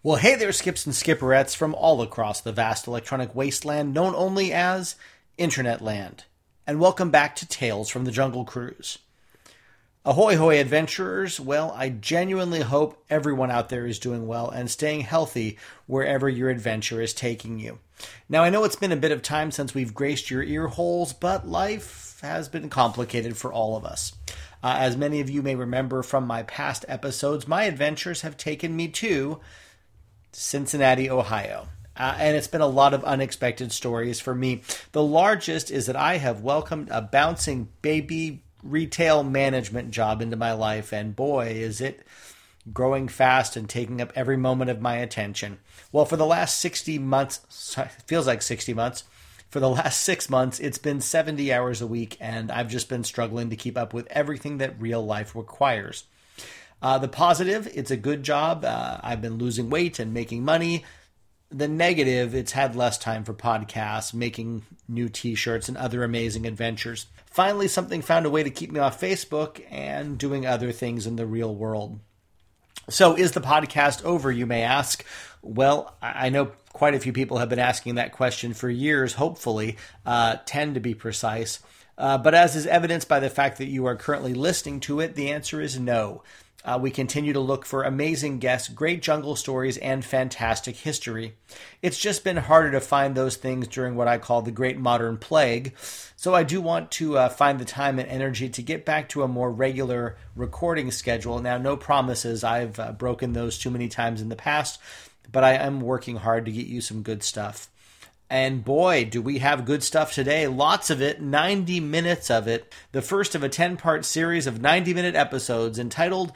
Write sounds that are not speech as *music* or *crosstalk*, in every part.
Well, hey there, skips and skipperettes from all across the vast electronic wasteland known only as Internet Land. And welcome back to Tales from the Jungle Cruise. Ahoy, hoy, adventurers. Well, I genuinely hope everyone out there is doing well and staying healthy wherever your adventure is taking you. Now, I know it's been a bit of time since we've graced your ear holes, but life has been complicated for all of us. Uh, as many of you may remember from my past episodes, my adventures have taken me to Cincinnati, Ohio. Uh, and it's been a lot of unexpected stories for me. The largest is that I have welcomed a bouncing baby retail management job into my life, and boy, is it growing fast and taking up every moment of my attention. Well, for the last 60 months, feels like 60 months, for the last six months, it's been 70 hours a week, and I've just been struggling to keep up with everything that real life requires. Uh, the positive, it's a good job. Uh, I've been losing weight and making money. The negative, it's had less time for podcasts, making new t shirts, and other amazing adventures. Finally, something found a way to keep me off Facebook and doing other things in the real world. So, is the podcast over, you may ask? Well, I know quite a few people have been asking that question for years, hopefully, uh, 10 to be precise. Uh, but as is evidenced by the fact that you are currently listening to it, the answer is no. Uh, we continue to look for amazing guests, great jungle stories, and fantastic history. It's just been harder to find those things during what I call the Great Modern Plague. So I do want to uh, find the time and energy to get back to a more regular recording schedule. Now, no promises. I've uh, broken those too many times in the past, but I am working hard to get you some good stuff. And boy, do we have good stuff today. Lots of it, 90 minutes of it. The first of a 10 part series of 90 minute episodes entitled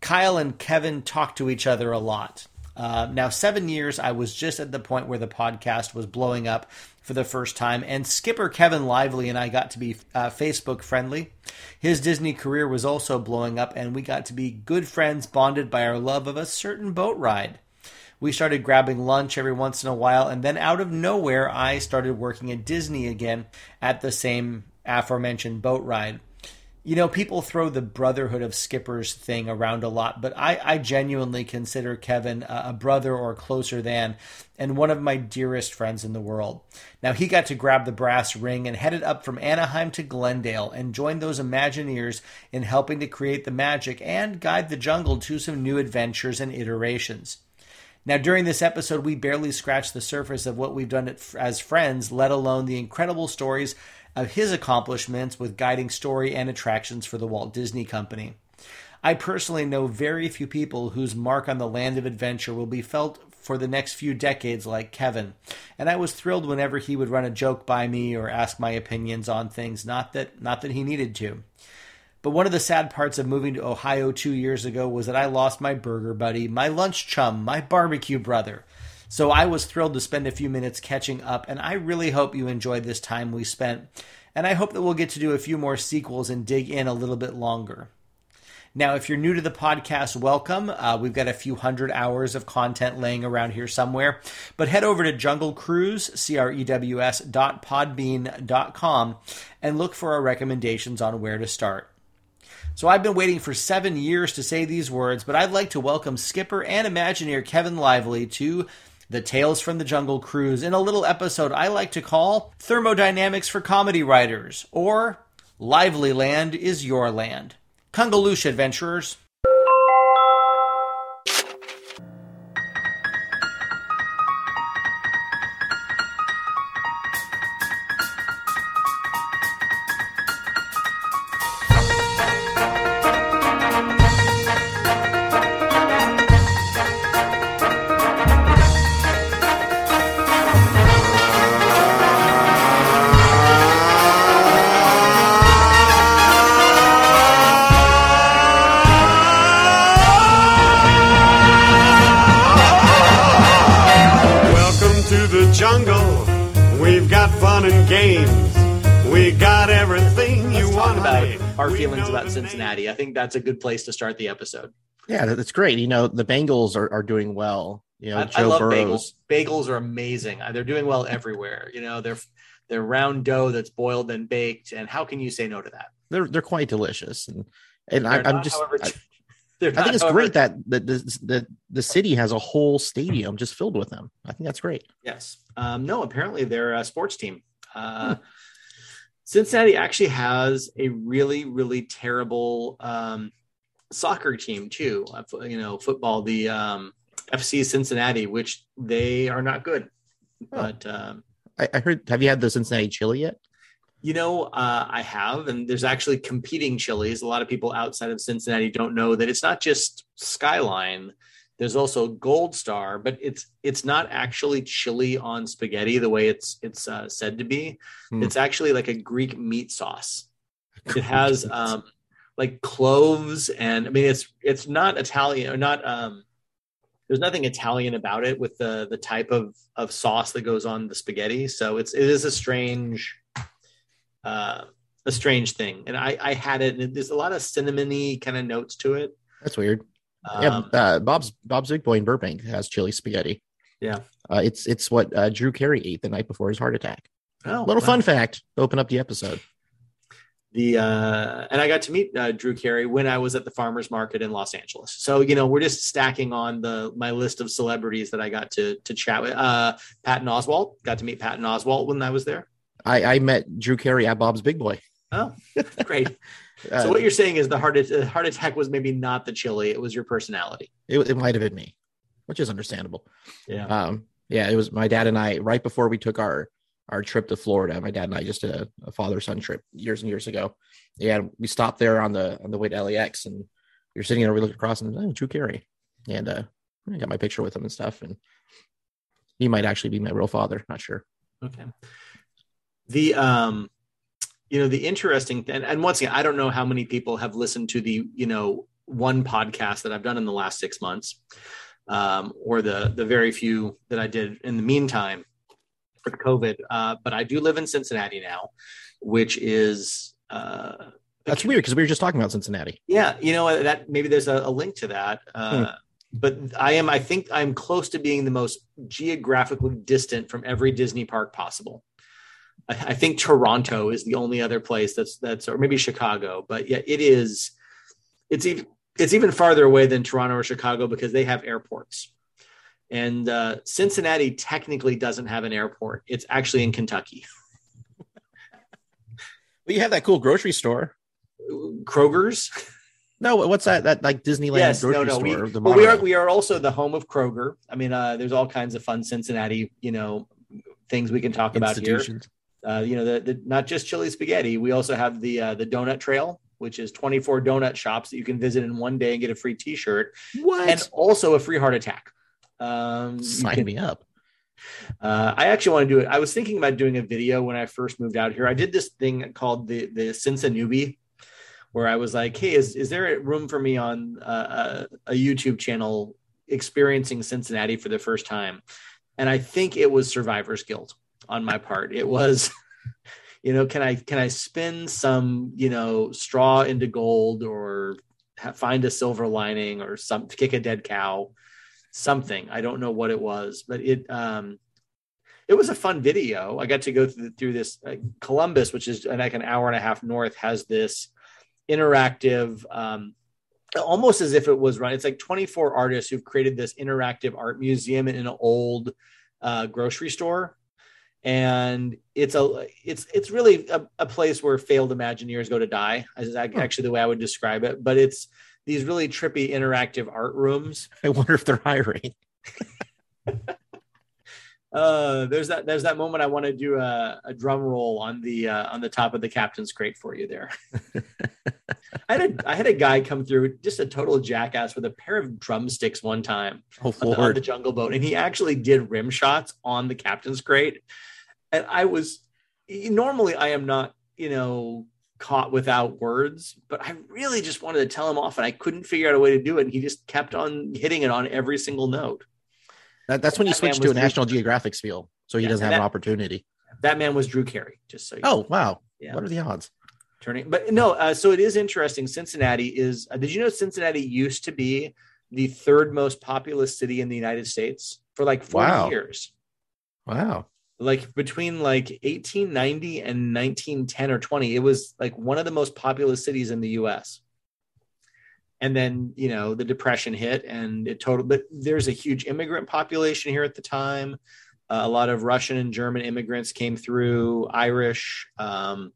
Kyle and Kevin talk to each other a lot. Uh, now, seven years, I was just at the point where the podcast was blowing up for the first time, and Skipper Kevin Lively and I got to be uh, Facebook friendly. His Disney career was also blowing up, and we got to be good friends, bonded by our love of a certain boat ride. We started grabbing lunch every once in a while, and then out of nowhere, I started working at Disney again at the same aforementioned boat ride you know, people throw the brotherhood of skippers thing around a lot, but I, I genuinely consider Kevin a, a, brother or closer than, and one of my dearest friends in the world. Now, he got to grab the brass ring and headed up from Anaheim to Glendale and joined those Imagineers in helping to create the magic and guide the jungle to some new adventures and iterations. Now, during this episode, we barely scratched the surface of what we've done as friends, let alone the incredible stories of his accomplishments with guiding story and attractions for the Walt Disney Company. I personally know very few people whose mark on the land of adventure will be felt for the next few decades like Kevin, and I was thrilled whenever he would run a joke by me or ask my opinions on things, not that not that he needed to. But one of the sad parts of moving to Ohio 2 years ago was that I lost my burger buddy, my lunch chum, my barbecue brother. So I was thrilled to spend a few minutes catching up, and I really hope you enjoyed this time we spent. And I hope that we'll get to do a few more sequels and dig in a little bit longer. Now, if you're new to the podcast, welcome. Uh, we've got a few hundred hours of content laying around here somewhere. But head over to Jungle Cruise, C-R-E-W-S dot podbean dot com and look for our recommendations on where to start. So I've been waiting for seven years to say these words, but I'd like to welcome skipper and Imagineer Kevin Lively to the Tales from the Jungle Cruise in a little episode I like to call Thermodynamics for Comedy Writers, or Lively Land is Your Land. Kungaloosh adventurers. That's a good place to start the episode. Yeah, that's great. You know, the Bengals are, are doing well. You know, I, Joe I love Burrows. bagels. Bagels are amazing. They're doing well everywhere. You know, they're they're round dough that's boiled and baked. And how can you say no to that? They're they're quite delicious. And and I, am just. However, I *laughs* think it's great that the, the the the city has a whole stadium just filled with them. I think that's great. Yes. Um, no, apparently they're a sports team. Uh, hmm. Cincinnati actually has a really, really terrible um, soccer team too. Uh, you know, football, the um, FC Cincinnati, which they are not good. Oh. But um, I, I, heard. Have you had the Cincinnati chili yet? You know, uh, I have, and there's actually competing chilies. A lot of people outside of Cincinnati don't know that it's not just Skyline. There's also Gold Star, but it's it's not actually chili on spaghetti the way it's it's uh, said to be. Hmm. It's actually like a Greek meat sauce. It has um, like cloves, and I mean it's it's not Italian or not. Um, there's nothing Italian about it with the the type of of sauce that goes on the spaghetti. So it's it is a strange uh, a strange thing. And I, I had it, and there's a lot of cinnamony kind of notes to it. That's weird. Um, yeah, uh, Bob's Bob's Big Boy in Burbank has chili spaghetti. Yeah, uh, it's it's what uh, Drew Carey ate the night before his heart attack. Oh, little wow. fun fact. Open up the episode. The uh, and I got to meet uh, Drew Carey when I was at the farmers market in Los Angeles. So you know we're just stacking on the my list of celebrities that I got to to chat with. Uh, Patton Oswalt got to meet Patton Oswalt when I was there. I, I met Drew Carey at Bob's Big Boy. Oh, great. *laughs* uh, so what you're saying is the heart, the heart attack was maybe not the chili; it was your personality. It, it might have been me, which is understandable. Yeah. Um, yeah, it was my dad and I right before we took our our trip to Florida. My dad and I just did a, a father son trip years and years ago. Yeah, we stopped there on the on the way to LAX, and we are sitting there. We looked across, and oh, Drew Carey, and uh, I got my picture with him and stuff. And he might actually be my real father. Not sure. Okay the um you know the interesting thing and once again i don't know how many people have listened to the you know one podcast that i've done in the last six months um, or the the very few that i did in the meantime with covid. Uh, but i do live in cincinnati now which is uh, that's weird because we were just talking about cincinnati. Yeah you know that maybe there's a, a link to that uh, hmm. but i am i think i'm close to being the most geographically distant from every disney park possible I think Toronto is the only other place that's that's or maybe Chicago, but yeah, it is. It's even it's even farther away than Toronto or Chicago because they have airports, and uh, Cincinnati technically doesn't have an airport. It's actually in Kentucky. *laughs* But you have that cool grocery store, Kroger's. No, what's that? That like Disneyland yes, grocery no, no. store. We, well, we are we are also the home of Kroger. I mean, uh, there's all kinds of fun Cincinnati, you know, things we can talk about here uh, you know, the, the not just chili spaghetti. We also have the uh, the donut trail, which is 24 donut shops that you can visit in one day and get a free T-shirt. What? And also a free heart attack. Um, Sign can, me up. Uh, I actually want to do it. I was thinking about doing a video when I first moved out here. I did this thing called the the Cincinewbie, where I was like, "Hey, is is there room for me on uh, a, a YouTube channel experiencing Cincinnati for the first time?" And I think it was Survivor's Guild on my part. It was, *laughs* you know, can I can I spin some you know straw into gold or find a silver lining or some kick a dead cow, something. I don't know what it was, but it um it was a fun video. I got to go through, through this uh, Columbus, which is like an hour and a half north, has this interactive, um, almost as if it was run. It's like 24 artists who've created this interactive art museum in an old uh, grocery store and it's a it's it's really a, a place where failed imagineers go to die is actually the way i would describe it. But it's these really trippy interactive art rooms. I wonder if they're hiring. *laughs* Uh there's that there's that moment i want to do a, a drum roll on the uh, on the top of the captain's crate for you there. *laughs* I had a i had a guy come through just a total jackass with a pair of drumsticks one time oh, on, the, on the jungle boat. And he actually did rim shots on the captain's crate and I was normally I am not, you know, caught without words, but I really just wanted to tell him off and I couldn't figure out a way to do it. And he just kept on hitting it on every single note. That, that's when you switch to a National Geographic spiel. So he yeah, doesn't have that, an opportunity. That man was Drew Carey, just so you Oh, know. wow. Yeah. What are the odds? Turning, but no, uh, so it is interesting. Cincinnati is, uh, did you know Cincinnati used to be the third most populous city in the United States for like 40 wow. years? Wow like between like 1890 and 1910 or 20 it was like one of the most populous cities in the us and then you know the depression hit and it total but there's a huge immigrant population here at the time. Uh, a lot of russian and german immigrants came through irish um,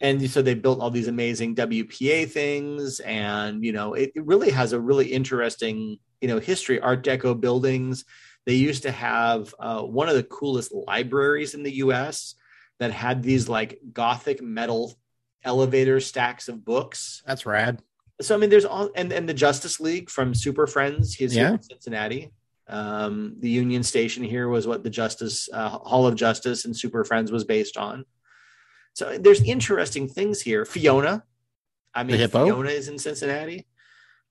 and so they built all these amazing wpa things and you know it, it really has a really interesting you know history. Art deco buildings they used to have uh, one of the coolest libraries in the us that had these like gothic metal elevator stacks of books That's rad. so I mean, there's all and and the Justice League from Super Friends. He's here Yeah. in Cincinnati. Um, the Union Station here was what the Justice uh, Hall of Justice and Super Friends was based on. So there's interesting things here. Fiona, I mean. Fiona is in Cincinnati.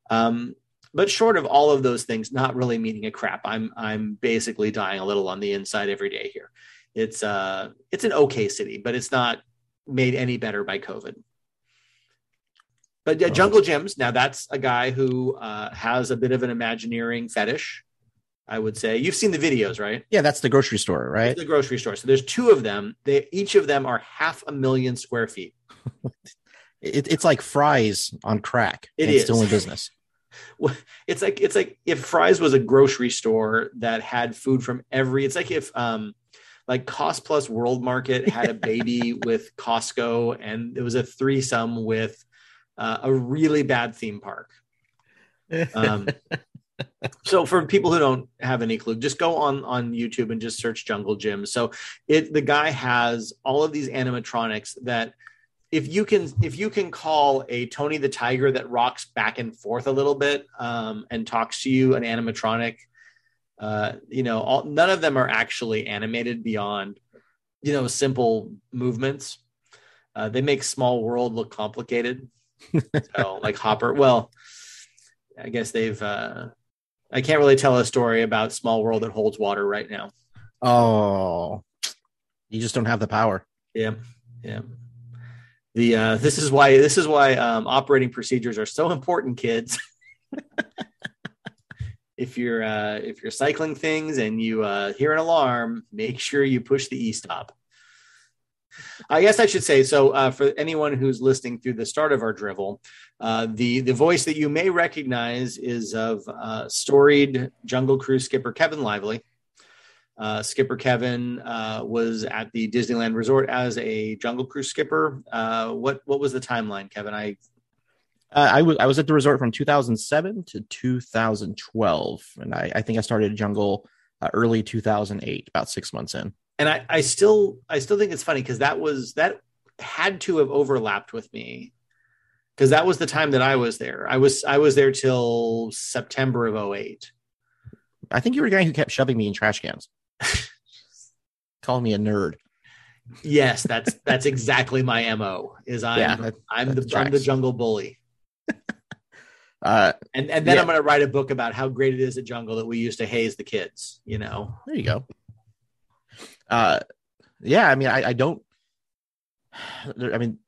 Um, but short of all of those things, not really meaning a crap. I'm I'm basically dying a little on the inside every day here. It's uh it's an okay city, but it's not made any better by COVID. But uh, Oh. Jungle Jim's, now that's a guy who uh, has a bit of an Imagineering fetish, I would say. You've seen the videos, right? Yeah, that's the grocery store, right? The grocery store. So there's two of them. They each of them are half a million square feet. *laughs* It, it's like Fry's on crack. It's is. still in business. It's like it's like if Fry's was a grocery store that had food from every. It's like if um like Cost Plus World Market had a *laughs* baby with Costco, and it was a threesome with uh, a really bad theme park. Um, *laughs* so for people who don't have any clue, just go on on YouTube and just search Jungle Jim. So it the guy has all of these animatronics that if you can if you can call a Tony the Tiger that rocks back and forth a little bit um, and talks to you an animatronic, uh, you know, all, none of them are actually animated beyond you know simple movements. Uh, they make Small World look complicated. so *laughs* like Hopper, well, I guess they've. Uh, I can't really tell a story about Small World that holds water right now. Oh, you just don't have the power. Yeah, yeah. The uh, this is why this is why um, operating procedures are so important, kids. *laughs* if you're uh, if you're cycling things and you uh, hear an alarm, make sure you push the e stop. I guess I should say so uh, for anyone who's listening through the start of our drivel, uh, the the voice that you may recognize is of uh, storied Jungle Cruise skipper Kevin Lively. Uh, skipper Kevin uh, was at the Disneyland Resort as a Jungle Cruise skipper. Uh, what what was the timeline, Kevin? I Uh, I was I was at the resort from 2007 to 2012, and I, I think I started Jungle uh, early 2008, about six months in. and I, I still I still think it's funny because that was that had to have overlapped with me because that was the time that I was there. I was I was there till September of 08. I think you were the guy who kept shoving me in trash cans, *laughs* calling me a nerd. Yes, that's that's exactly my mo. Is I'm yeah, that- I'm that the I'm the jungle bully, *laughs* uh, and and then Yeah. I'm going to write a book about how great it is at jungle that we used to haze the kids. You know, there you go. Uh, yeah, I mean, I, I don't. I mean,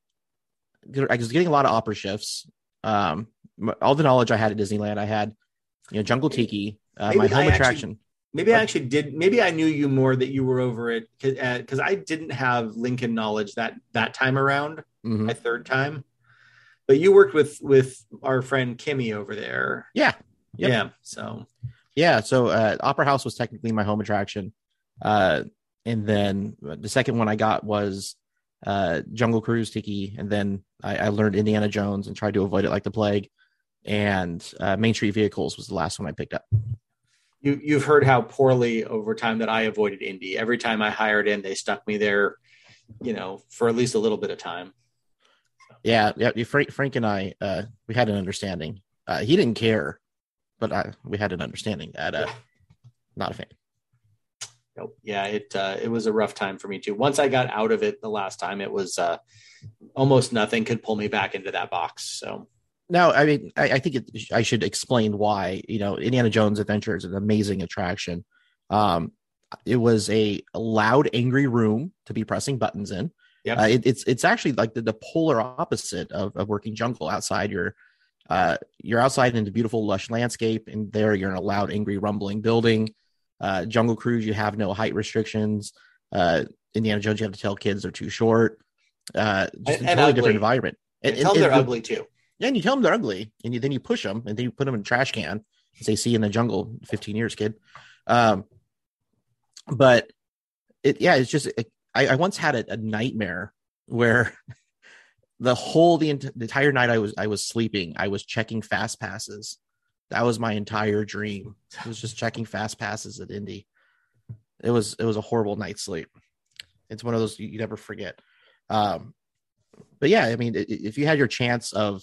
I was getting a lot of opera shifts. Um, all the knowledge I had at Disneyland, I had, you know, Jungle Tiki, uh, my I home actually- attraction. Maybe I actually did. Maybe I knew you more that you were over it because I didn't have Lincoln knowledge that that time around. Mhm. My third time, but you worked with with our friend Kimmy over there. Yeah. Yep. Yeah. So Yeah, so uh, Opera House was technically my home attraction, uh, and then the second one I got was uh, Jungle Cruise Tiki, and then I, I learned Indiana Jones and tried to avoid it like the plague. And uh, Main Street Vehicles was the last one I picked up. You you've heard how poorly over time that I avoided Indy. Every time I hired in, they stuck me there. You know, for at least a little bit of time. Yeah, yeah. Frank, Frank and I, uh, we had an understanding. Uh, he didn't care, but I, we had an understanding that uh, Yeah. not a fan. Nope. Yeah, it uh, it was a rough time for me too. Once I got out of it the last time, it was uh, almost nothing could pull me back into that box. So No, I mean, I, I think it, I should explain why. You know, Indiana Jones Adventure is an amazing attraction. Um, it was a loud, angry room to be pressing buttons in. Yep. Uh, it, it's it's actually like the, the polar opposite of, of working jungle. Outside, you're uh, you're outside in the beautiful, lush landscape, and there you're in a loud, angry, rumbling building. Uh, jungle Cruise, you have no height restrictions. Uh, Indiana Jones, you have to tell kids they're too short. Uh, just And- a totally ugly. different environment. and And- tell and- them they're and- ugly too. Yeah, and you tell them they're ugly, and you, then you push them, and then you put them in a trash can. As they see in the jungle, fifteen years, kid. Um, but it, yeah, it's just it, I, I once had a, a nightmare where *laughs* the whole the, the entire night I was I was sleeping, I was checking fast passes. That was my entire dream. It was just checking fast passes at Indy. It was it was a horrible night's sleep. It's one of those you, you never forget. Um, but yeah, I mean, if you had your chance of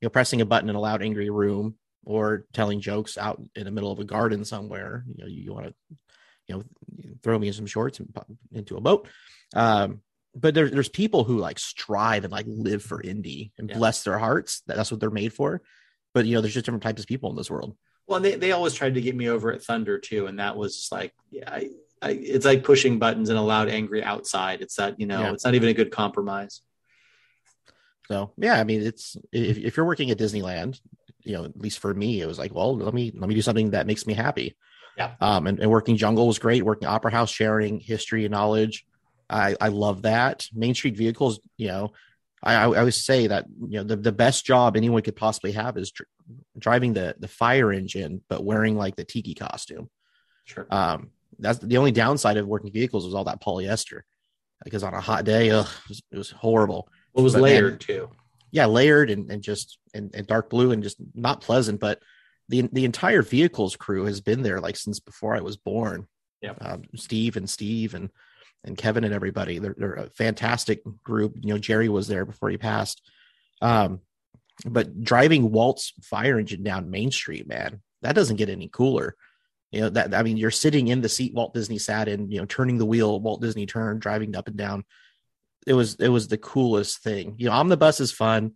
you know pressing a button in a loud, angry room or telling jokes out in the middle of a garden somewhere, you know, you, you want to you know throw me in some shorts and pop into a boat. Um, but there, there's people who like strive and like live for Indy and Yeah. bless their hearts. That, that's what they're made for. But you know, there's just different types of people in this world. Well, they, they always tried to get me over at Thunder too, and that was just like, yeah, I, I, it's like pushing buttons in a loud, angry outside. It's that you know, Yeah. it's not even a good compromise. So yeah, I mean, it's if, if you're working at Disneyland, you know, at least for me, it was like, well, let me let me do something that makes me happy. Yeah. Um, and, and working Jungle was great. Working Opera House, sharing history and knowledge, I I love that. Main Street Vehicles, you know, I I, I always say that you know the, the best job anyone could possibly have is dr- driving the the fire engine, but wearing like the tiki costume. Sure. Um, that's the only downside of working vehicles was all that polyester, because on a hot day, ugh, it was, it was horrible it was but layered man- too. yeah, layered and, and just and, and dark blue and just not pleasant. But the the entire vehicles crew has been there like since before I was born. Yeah. um, Steve and Steve and and Kevin and everybody. They're they're a fantastic group. You know, Jerry was there before he passed. Um, but driving Walt's fire engine down Main Street, man, that doesn't get any cooler. You know that I mean, you're sitting in the seat Walt Disney sat in. You know, turning the wheel Walt Disney turned, driving up and down it was it was the coolest thing. You know, omnibus is fun.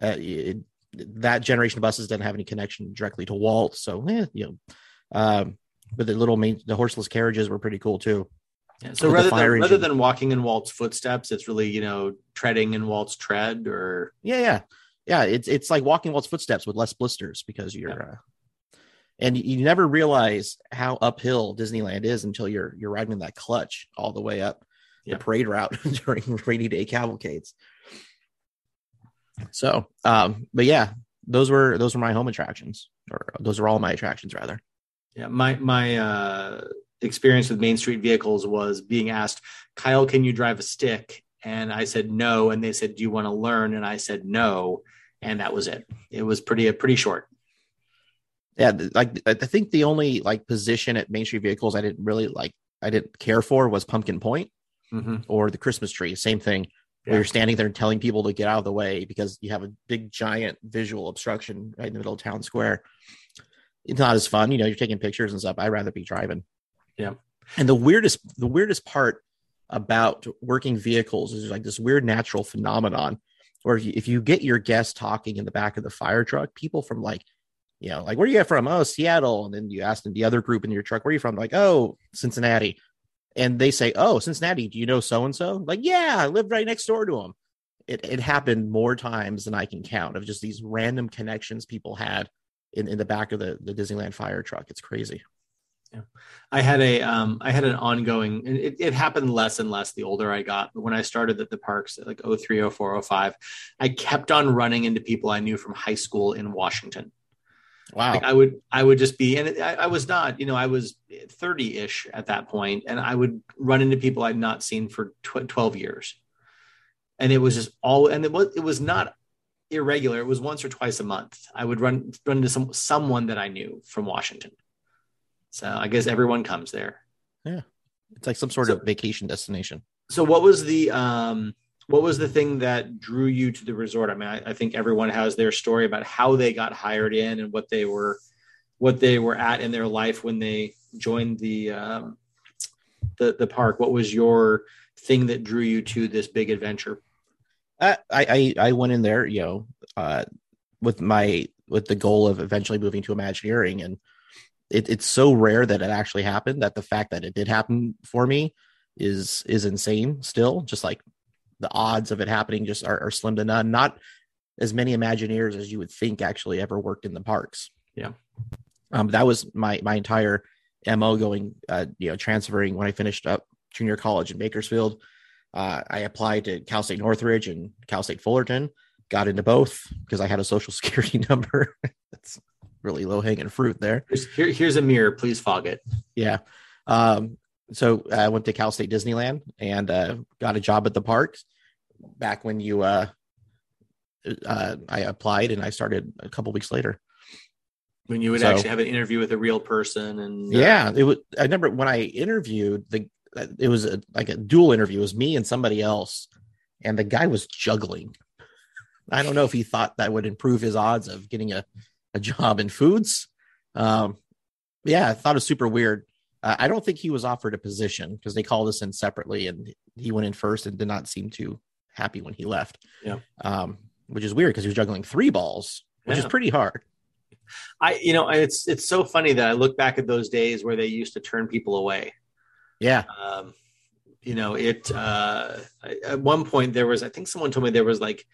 Uh, it, that generation of buses doesn't have any connection directly to Walt, so eh, you know. Um, but the little main the horseless carriages were pretty cool too. Yeah, so with rather than, rather than walking in Walt's footsteps, it's really you know treading in Walt's tread or Yeah, yeah, yeah. It's it's like walking Walt's footsteps with less blisters because you're. Uh, and you you never realize how uphill Disneyland is until you're you're riding in that clutch all the way up Yeah. the parade route *laughs* during rainy day cavalcades. So, um, but yeah, those were those were my home attractions, or those are all my attractions rather. Yeah, my my uh, experience with Main Street vehicles was being asked, Kyle, can you drive a stick? And I said no, and they said, Do you want to learn? And I said no, and that was it. It was pretty uh, pretty short. Yeah, like I think the only like position at Main Street Vehicles I didn't really like, I didn't care for was Pumpkin Point Mhm. or the Christmas tree. Same thing. Yeah. Where you're standing there and telling people to get out of the way because you have a big giant visual obstruction right in the middle of town square. It's not as fun, you know. You're taking pictures and stuff. I'd rather be driving. Yeah. And the weirdest, the weirdest part about working vehicles is like this weird natural phenomenon where if you, if you get your guests talking in the back of the fire truck, people from like, you know, like where are you from? Oh, Seattle. And then you ask them the other group in your truck, where are you from? Like, oh, Cincinnati. And they say, oh, Cincinnati. Do you know so and so? Like, yeah, I lived right next door to him. It it happened more times than I can count of just these random connections people had in, in the back of the, the Disneyland fire truck. It's crazy. Yeah. I had a um I had an ongoing it, it happened less and less the older I got. But when I started at the parks at like 03, 04, 05, I kept on running into people I knew from high school in Washington. Wow. Like I would, I would just be, and I, I was not, you know, I was 30 ish at that point, and I would run into people I'd not seen for tw- 12 years. And it was just all, and it was, it was not irregular. It was once or twice a month. I would run, run into some, someone that I knew from Washington. So I guess everyone comes there. Yeah. It's like some sort So- of vacation destination. So what was the, um, what was the thing that drew you to the resort? I mean, I, I think everyone has their story about how they got hired in and what they were, what they were at in their life when they joined the um, the the park. What was your thing that drew you to this big adventure? I, I I went in there, you know, uh, with my with the goal of eventually moving to Imagineering, and it, it's so rare that it actually happened. That the fact that it did happen for me is is insane. Still, just like the odds of it happening just are, are slim to none. Not as many Imagineers as you would think actually ever worked in the parks. Yeah. um, that was my my entire mo going, uh, you know, transferring when I finished up junior college in Bakersfield. Uh, I applied to Cal State Northridge and Cal State Fullerton. got into both because I had a social *laughs* security number. *laughs* That's really low hanging fruit there. Here's, here, here's a mirror. Please fog it. Yeah. Um, so I went to Cal State Disneyland and uh, got a job at the park back when you uh, uh, I applied and I started a couple weeks later. When you would So- actually have an interview with a real person and uh, Yeah, it was. I remember when I interviewed the. It was a, like a dual interview. It was me and somebody else, and the guy was juggling. I don't know if he thought that would improve his odds of getting a, a job in foods. Um, yeah, I thought it was super weird. Uh, I don't think he was offered a position because they called us in separately, and he went in first and did not seem too happy when he left. Yeah. um, which is weird because he was juggling three balls, which is pretty hard. I you know it's it's so funny that I look back at those days where they used to turn people away. Yeah, Um, you know, it uh, at one point there was I think someone told me there was like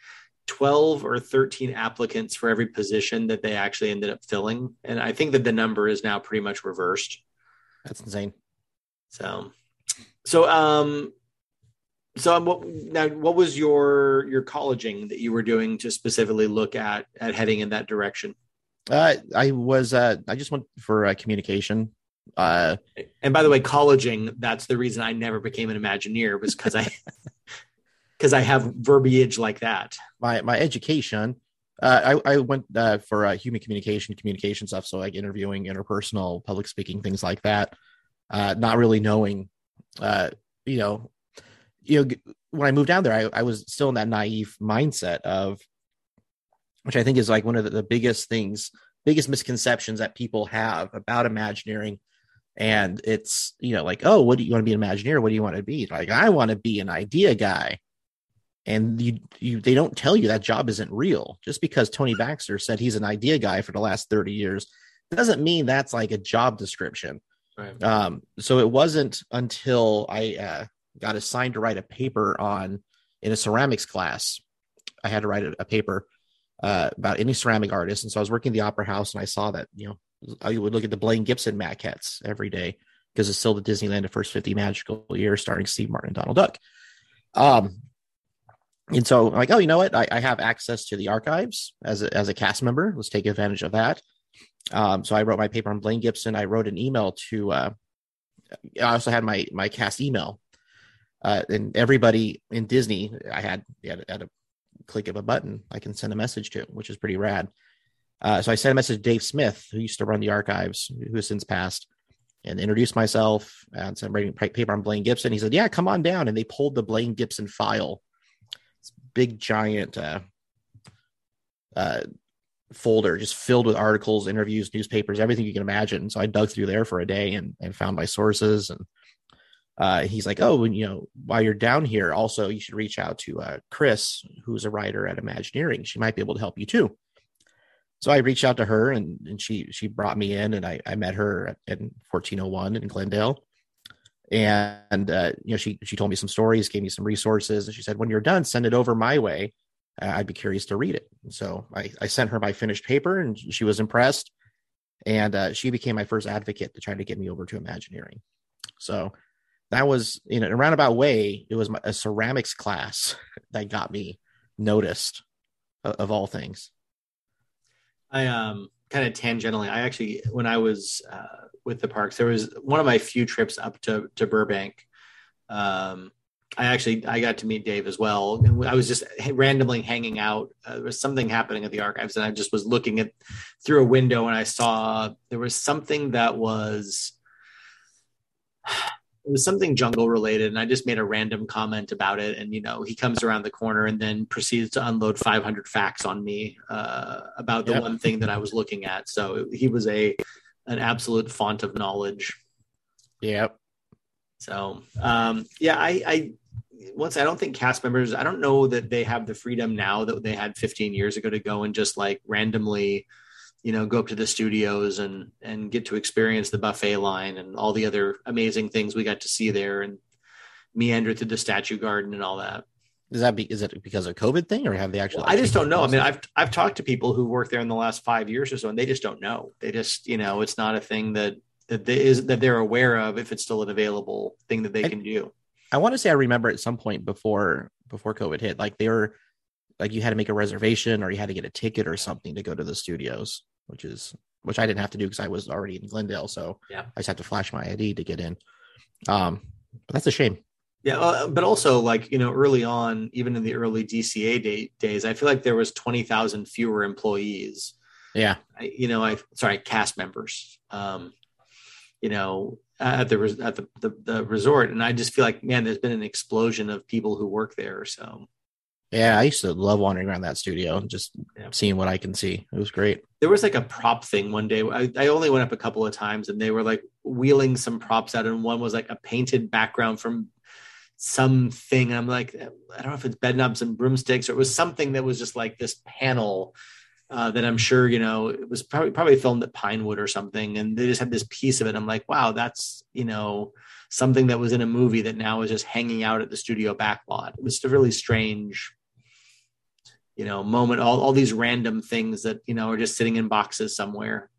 12 or 13 applicants for every position that they actually ended up filling and I think that the number is now pretty much reversed. That's insane. So so um so what now what was your your colleging that you were doing to specifically look at at heading in that direction? Uh, I was. Uh, I just went for uh, communication. Uh, And by the way, colleging, that's the reason I never became an Imagineer was because I *laughs* because I have verbiage like that. my my education. Uh, I I went uh, for uh, human communication, communication stuff. So like interviewing, interpersonal, public speaking, things like that. Uh, not really knowing, uh, you know, you know, when I moved down there, I, I was still in that naive mindset of, which I think is like one of the, the biggest things, biggest misconceptions that people have about Imagineering. And it's, you know, like, oh, what do you want to be an Imagineer? What do you want to be? Like, I want to be an idea guy and you, you they don't tell you that job isn't real. Just because tony baxter said he's an idea guy for the last 30 years doesn't mean that's like a job description. Right. um, so it wasn't until i uh, got assigned to write a paper on in a ceramics class i had to write a, a paper uh, about any ceramic artist. And so i was working at the opera house and i saw that you know i would look at the blaine gibson maquettes every day because it's still the disneyland of first 50 magical years starring steve martin and donald duck. Um, and so I'm like, oh, you know what? I, I have access to the archives as a, as a cast member. Let's take advantage of that. Um, so I wrote my paper on Blaine Gibson. I wrote an email to. Uh, I also had my my cast email, uh, and everybody in Disney. I had at, a click of a button, I can send a message to, which is pretty rad. Uh, so I sent a message to Dave Smith, who used to run the archives, who has since passed, and introduced myself and said, writing paper on Blaine Gibson. He said, "Yeah, come on down." And they pulled the Blaine Gibson file big giant uh, uh, folder just filled with articles, interviews, newspapers, everything you can imagine. So I dug through there for a day and, and found my sources. And uh, he's like, "Oh, and you know, while you're down here, also you should reach out to uh, Chris, who's a writer at Imagineering. She might be able to help you too." So I reached out to her, and, and she she brought me in, and I, I met her at, at 1401 in Glendale and uh, you know she she told me some stories gave me some resources and she said when you're done send it over my way. I'd be curious to read it. And so I, I sent her my finished paper and she was impressed. And uh, she became my first advocate to try to get me over to imagineering. So that was you know, in a roundabout way it was my, a ceramics class *laughs* that got me noticed of all things. I um kind of tangentially, I actually when I was uh, with the parks, there was one of my few trips up to to Burbank. Um, I actually I got to meet Dave as well, and I was just randomly hanging out. Uh, there was something happening at the archives, and I just was looking at through a window, and I saw there was something that was *sighs* it was something jungle related and i just made a random comment about it and you know he comes around the corner and then proceeds to unload 500 facts on me uh, about the Yep. one thing that i was looking at so he was a an absolute font of knowledge. Yeah so um, yeah i i once i don't think cast members i don't know that they have the freedom now that they had 15 years ago to go and just like randomly you know go up to the studios and and get to experience the buffet line and all the other amazing things we got to see there and meander through the statue garden and all that is that be, is it because of covid thing or have they actually well, i just don't know i mean i've i've talked to people who worked there in the last five years or so and they just don't know they just you know it's not a thing that that they is that they're aware of if it's still an available thing that they I- can do I want to say I remember at some point before before COVID hit, like they were like you had to make a reservation or you had to get a ticket or something to go to the studios, which is which I didn't have to do because I was already in Glendale. So Yeah. I just had to flash my ID to get in. Um, but that's a shame. Yeah, uh, but also like you know, early on, even in the early DCA day, days, I feel like there was twenty thousand fewer employees. Yeah. I, you know, I sorry, cast members. Um, you know, at the at the, the the resort, and I just feel like man, there's been an explosion of people who work there. So Yeah. I used to love wandering around that studio and just Yeah. seeing what I can see. It was great. there was like a prop thing one day. I, I only went up a couple of times, and they were like wheeling some props out, and one was like a painted background from something. I'm like, I don't know if it's bed knobs and broomsticks, or it was something that was just like this panel uh, that I'm sure you know it was probably probably filmed at Pinewood or something, and they just had this piece of it. I'm like, wow, that's you know something that was in a movie that now is just hanging out at the studio backlot. It was a really strange you know moment all, all these random things that you know are just sitting in boxes somewhere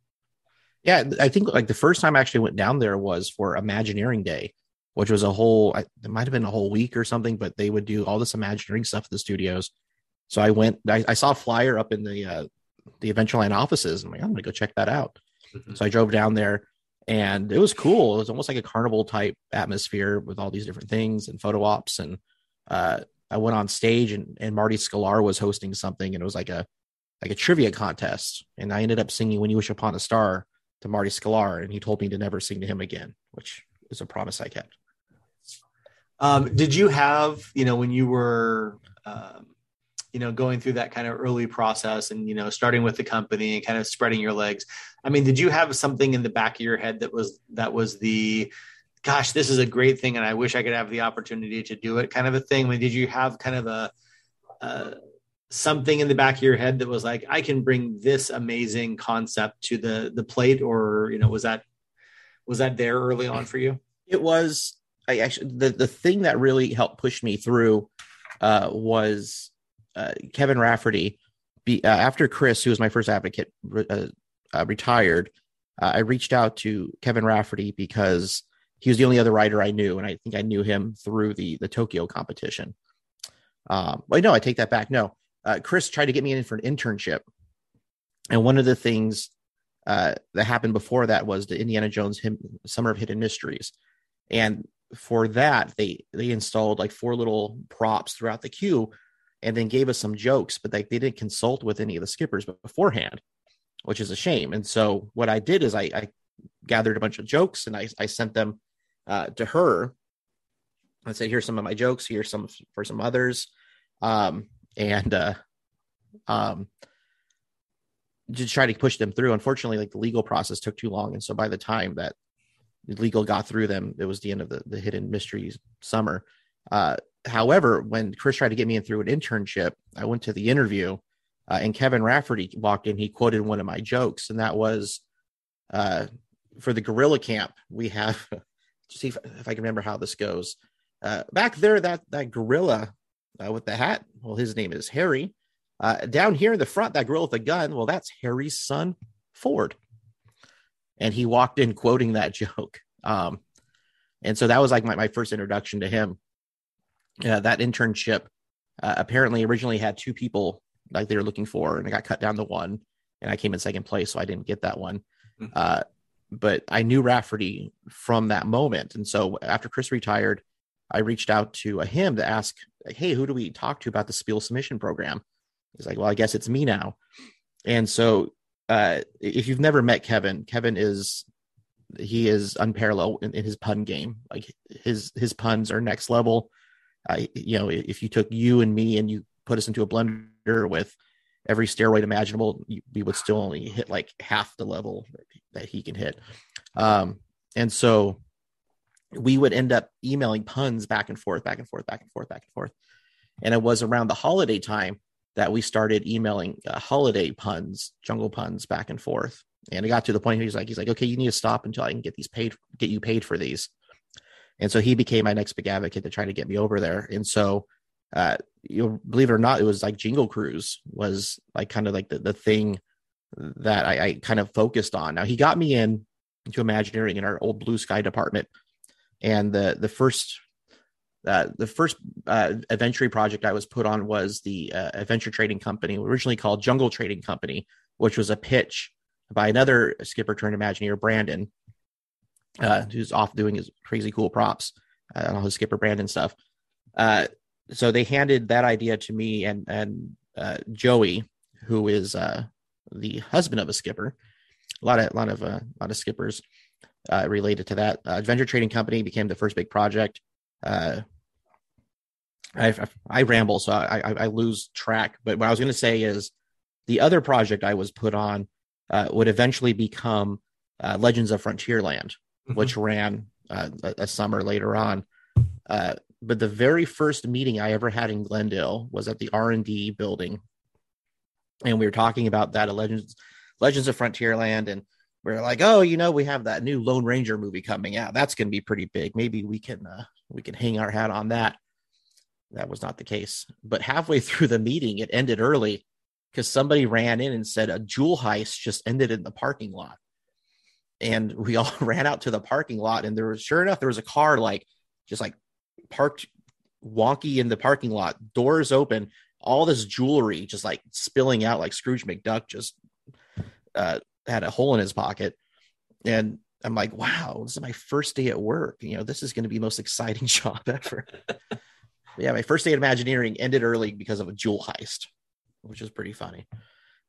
Yeah, I think like the first time I actually went down there was for Imagineering Day, which was a whole. It might have been a whole week or something, but they would do all this Imagineering stuff at the studios. So I went. I, I saw a flyer up in the uh, the Adventureland offices. I'm like, I'm gonna go check that out. So I drove down there, and it was cool. It was almost like a carnival type atmosphere with all these different things and photo ops. And uh, I went on stage, and and Marty Sklar was hosting something, and it was like a like a trivia contest. And I ended up singing "When You Wish Upon a Star." to Marty Sklar, and he told me to never sing to him again, which is a promise I kept. Um, did you have you know when you were um, you know going through that kind of early process and you know starting with the company and kind of spreading your legs i mean did you have something in the back of your head that was that was the gosh this is a great thing and i wish i could have the opportunity to do it kind of a thing? I mean, did you have kind of a uh, something in the back of your head that was like i can bring this amazing concept to the the plate or you know was that was that there early on for you? It was I actually the the thing that really helped push me through uh, was uh, Kevin Rafferty. Be, uh, after Chris, who was my first advocate, re- uh, uh, retired, uh, I reached out to Kevin Rafferty because he was the only other writer I knew, and I think I knew him through the the Tokyo competition. Um, well, no, I take that back. No, Chris tried to get me in for an internship, and one of the things that happened before that was the Indiana Jones him, Summer of Hidden Mysteries, and for that they they installed like four little props throughout the queue, and then gave us some jokes, but like they didn't consult with any of the skippers beforehand, which is a shame. And so what I did is I, I gathered a bunch of jokes and I I sent them uh, to her. I said, "Here's some of my jokes. Here's some for some others," um, and uh, um, just try to push them through. Unfortunately, like the legal process took too long, and so by the time that legal got through them, it was the end of the the hidden mysteries summer. Uh, however, when Chris tried to get me in through an internship, I went to the interview, uh, and Kevin Rafferty walked in. He quoted one of my jokes, and that was, uh, "For the gorilla camp, we have." *laughs* see if, if I can remember how this goes. Uh, back there, that that gorilla uh, with the hat. Well, his name is Harry. Uh, down here in the front, that gorilla with the gun. Well, that's Harry's son, Ford. And he walked in quoting that *laughs* joke. Um, and so that was like my, my first introduction to him. Uh, that internship uh, apparently originally had two people like they were looking for, and it got cut down to one. And I came in second place, so I didn't get that one. Mhm. Uh, but I knew Rafferty from that moment. And so after Chris retired, I reached out to uh, him to ask, hey, who do we talk to about the Spiel submission program? He's like, well, I guess it's me now. And so uh, if you've never met Kevin, Kevin is he is unparalleled in, in his pun game. Like his his puns are next level. I you know if you took you and me and you put us into a blender with every steroid imaginable, you, we would still only hit like half the level that, that he can hit. Um, and so we would end up emailing puns back and forth, back and forth, back and forth, back and forth. And it was around the holiday time that we started emailing uh, holiday puns, jungle puns back and forth. And it got to the point where he's like, he's like, okay, you need to stop until I can get these paid, get you paid for these. And so he became my next big advocate to try to get me over there. And so, uh, you believe it or not, it was like Jingle Cruise was like kind of like the, the thing that I, I kind of focused on. Now he got me in to Imagineering in our old Blue Sky department, and the the first uh, the first uh, adventure project I was put on was the uh, adventure trading company, originally called Jungle Trading Company, which was a pitch by another skipper turned Imagineer, Brandon, uh, who's off doing his crazy cool props, uh, all his skipper Brandon stuff. Uh, so they handed that idea to me and and uh, Joey, who is uh, the husband of a skipper. A lot of lot of a lot of skippers related to that. Adventure Trading Company became the first big project. Uh, I, I, ramble, so I, I, I lose track. But what I was going to say is the other project I was put on uh, would eventually become uh, Legends of Frontierland, mm-hmm. which ran uh, a, a, summer later on. Uh, but the very first meeting I ever had in Glendale was at the R and D building, and we were talking about that Legends Legends of Frontierland, and we are like, oh, you know, we have that new Lone Ranger movie coming out. That's going to be pretty big. Maybe we can uh, we can hang our hat on that. That was not the case. But halfway *laughs* through the meeting, it ended early because somebody ran in and said a jewel heist just ended in the parking lot. And we *laughs* all ran out to the parking lot, and there was sure enough, there was a car like just like parked wonky in the parking lot, doors open, all this jewelry just like spilling out like Scrooge McDuck just uh, had a hole in his pocket. And I'm like, wow, this is my first day at work. You know, this is going to be the most exciting *laughs* job ever. Yeah, my first day at Imagineering ended early because of a jewel heist, which is pretty funny.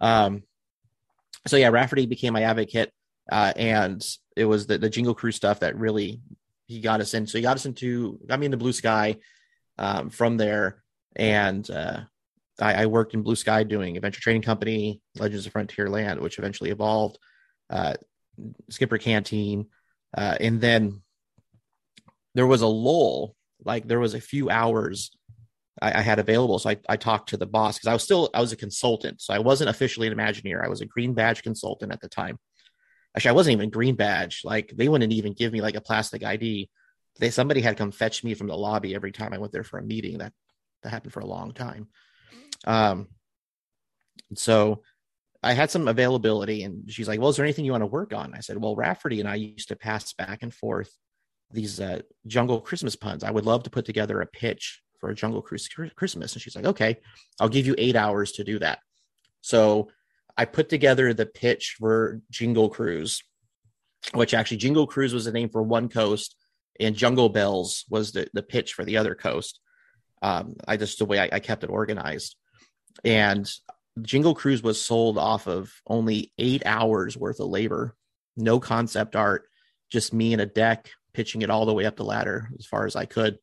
Um, so yeah, Rafferty became my advocate, uh, and it was the, the Jingle Cruise stuff that really he got us in. So he got us into got me into Blue Sky um, from there, and uh, I, I, worked in Blue Sky doing Adventure Trading Company, Legends of Frontier Land, which eventually evolved, uh, Skipper Canteen, uh, and then there was a lull. Like there was a few hours I, I had available, so I, I talked to the boss because I was still I was a consultant, so I wasn't officially an Imagineer. I was a green badge consultant at the time. Actually, I wasn't even green badge. Like they wouldn't even give me like a plastic ID. They somebody had come fetch me from the lobby every time I went there for a meeting. That that happened for a long time. Um, so I had some availability, and she's like, "Well, is there anything you want to work on?" I said, "Well, Rafferty and I used to pass back and forth these uh, jungle Christmas puns. I would love to put together a pitch for a jungle cruise Christmas." And she's like, "Okay, I'll give you eight hours to do that." So I put together the pitch for Jingle Cruise, which actually Jingle Cruise was the name for one coast, and Jungle Bells was the the pitch for the other coast. Um, I just the way I, I kept it organized and Jingle Cruise was sold off of only eight hours worth of labor, no concept art, just me and a deck pitching it all the way up the ladder as far as I could.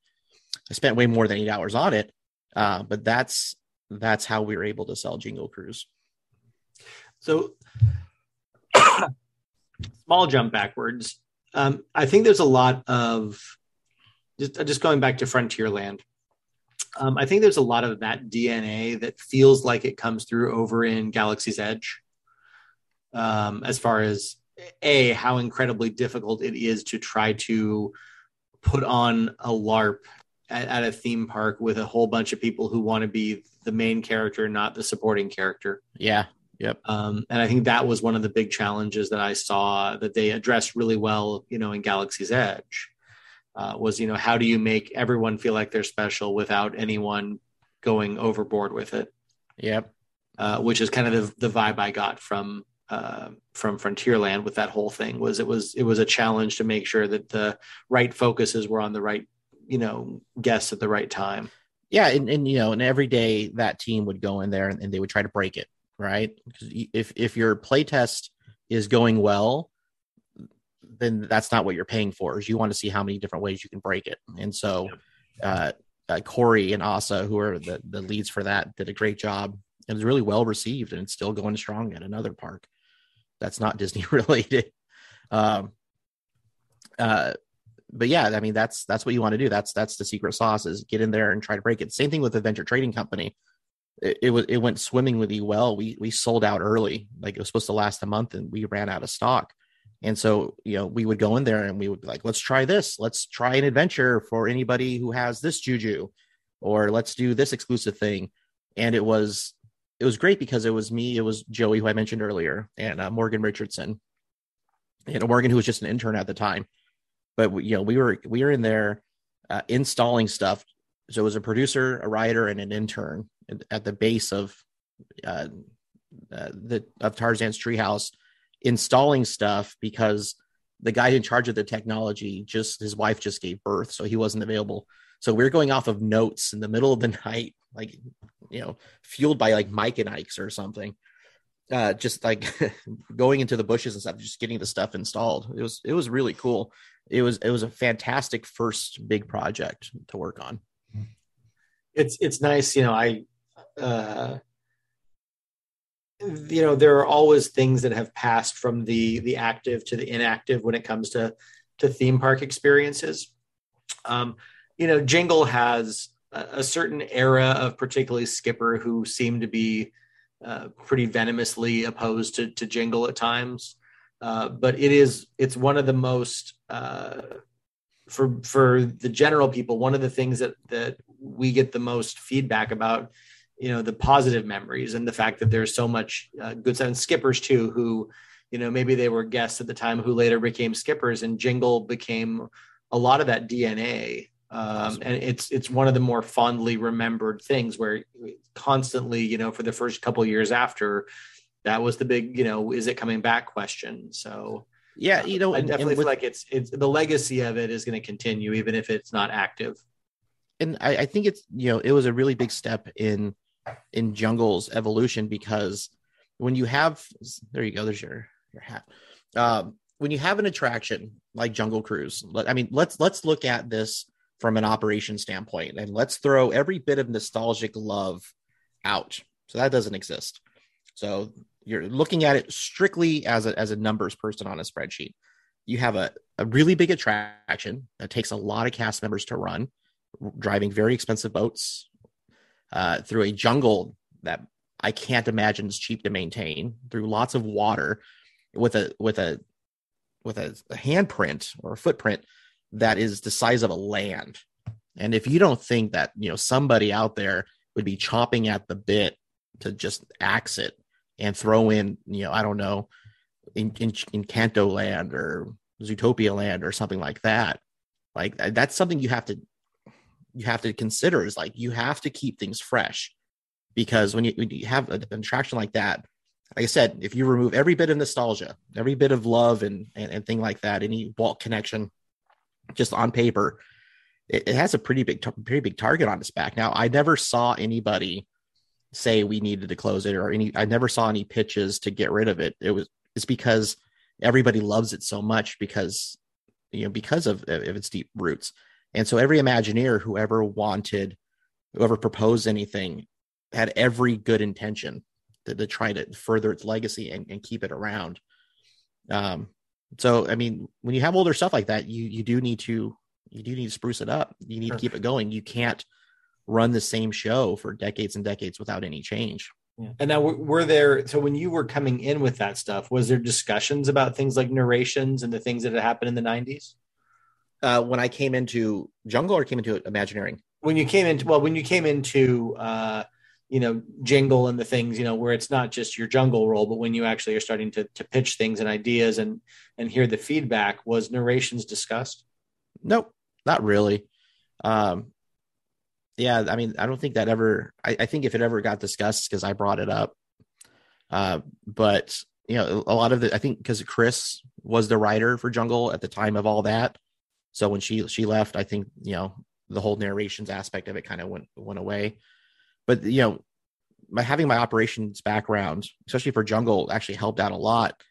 I spent way more than eight hours on it, uh, but that's that's how we were able to sell Jingle Cruise. So, *coughs* small jump backwards. Um, I think there's a lot of just, just going back to Frontierland um, I think there's a lot of that DNA that feels like it comes through over in Galaxy's Edge. Um, as far as a how incredibly difficult it is to try to put on a LARP at, at a theme park with a whole bunch of people who want to be the main character, not the supporting character. Yeah. Yep. Um, and I think that was one of the big challenges that I saw that they addressed really well, you know, in Galaxy's Edge uh, was you know how do you make everyone feel like they're special without anyone going overboard with it yep uh, which is kind of the, the vibe i got from uh, from frontierland with that whole thing was it was it was a challenge to make sure that the right focuses were on the right you know guests at the right time yeah and, and you know and every day that team would go in there and, and they would try to break it right because if if your playtest is going well then that's not what you're paying for. Is you want to see how many different ways you can break it. And so, uh, uh, Corey and Asa, who are the, the leads for that, did a great job. It was really well received, and it's still going strong at another park that's not *laughs* Disney related. Um, uh, but yeah, I mean that's that's what you want to do. That's that's the secret sauce is get in there and try to break it. Same thing with the venture trading company. It, it was it went swimmingly well. We we sold out early, like it was supposed to last a month, and we ran out of stock. And so, you know, we would go in there and we would be like, let's try this. Let's try an adventure for anybody who has this juju, or let's do this exclusive thing. And it was, it was great because it was me, it was Joey, who I mentioned earlier, and uh, Morgan Richardson, and Morgan, who was just an intern at the time. But you know, we were we were in there uh, installing stuff. So it was a producer, a writer, and an intern at the base of uh, uh, the of Tarzan's treehouse, installing stuff because the guy in charge of the technology just his wife just gave birth, so he wasn't available. So we are going off of notes in the middle of the *laughs* night, like you know, fueled by like Mike and Ike's or something. Uh, just like *laughs* going into the bushes and stuff, just getting the stuff installed. It was it was really cool. It was it was a fantastic first big project to work on. It's it's nice, you know. I uh, you know there are always things that have passed from the the active to the inactive when it comes to to theme park experiences um, you know jingle has a, certain era of particularly skipper who seemed to be uh, pretty venomously opposed to, to jingle at times. Uh, but it is it's one of the most uh, for for the general people one of the things that that we get the most feedback about you know the positive memories and the fact that there's so much uh, good stuff and skippers too who you know maybe they were guests at the time who later became skippers and jingle became a lot of that dna um, and it's it's one of the more fondly remembered things where constantly you know for the first couple years after that was the big you know is it coming back question. So yeah you know i definitely with, feel like it's it's the legacy of it is going to continue even if it's not active. And I, I think it's you know it was a really big step in in jungle's evolution because when you have there you go there's your your hat. Um, when you have an attraction like jungle cruise i mean let's let's look at this from an operation standpoint. And let's throw every bit of nostalgic love out. So that doesn't exist. So you're looking at it strictly as a, as a numbers person on a spreadsheet. You have a, a really big attraction that takes a lot of cast members to run driving very expensive boats uh, through a jungle that I can't imagine is cheap to maintain, through lots of water, with a with a with a, a handprint or a footprint that is the size of a land. And if you don't think that you know somebody out there would be chopping at the bit to just axe it and throw in, you know, I don't know, in in, Encanto Land or Zootopia Land or something like that, like uh, that's something you have to you have to consider is like you have to keep things fresh because when you, when you have an attraction like that like i said if you remove every bit of nostalgia every bit of love and and, and thing like that any walt connection just on paper it, it has a pretty big pretty big target on its back. Now i never saw anybody say we needed to close it or any i never saw any pitches to get rid of it. It was it's because everybody loves it so much because you know because of, of its deep roots. And so every Imagineer, whoever wanted, whoever proposed anything, had every good intention to, to try to further its legacy and, and keep it around. Um, so I mean, when you have older stuff like that, you you do need to you do need to spruce it up. You need sure. to keep it going. You can't run the same show for decades and decades without any change. Yeah. And now were there so when you were coming in with that stuff, was there discussions about things like narrations and the things that had happened in the 90s? uh, when I came into Jungle or came into Imagineering? When you came into well, when you came into uh, you know Jingle and the things you know where it's not just your Jungle role, but when you actually are starting to to pitch things and ideas and and hear the feedback, was narrations discussed? Nope, not really. Um, yeah, I mean, I don't think that ever. I, I think if it ever got discussed, because I brought it up. Uh, but you know, a lot of the I think because Chris was the writer for Jungle at the time of all that, so when she she left, I think you know the whole narrations aspect of it kind of went went away. But you know, my having my operations background, especially for Jungle, actually helped out a lot.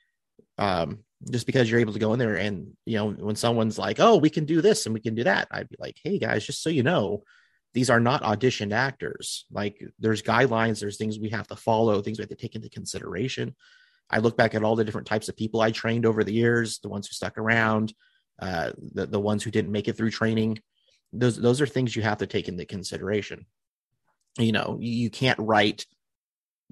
Um, just because you're able to go in there and you know when someone's like, "Oh, we can do this and we can do that," I'd be like, "Hey guys, just so you know." These are not auditioned actors. Like there's guidelines, there's things we have to follow, things we have to take into consideration. I look back at all the different types of people I trained over the years, the ones who stuck around, uh, the the ones who didn't make it through training. Those those are things you have to take into consideration. You know, you, can't write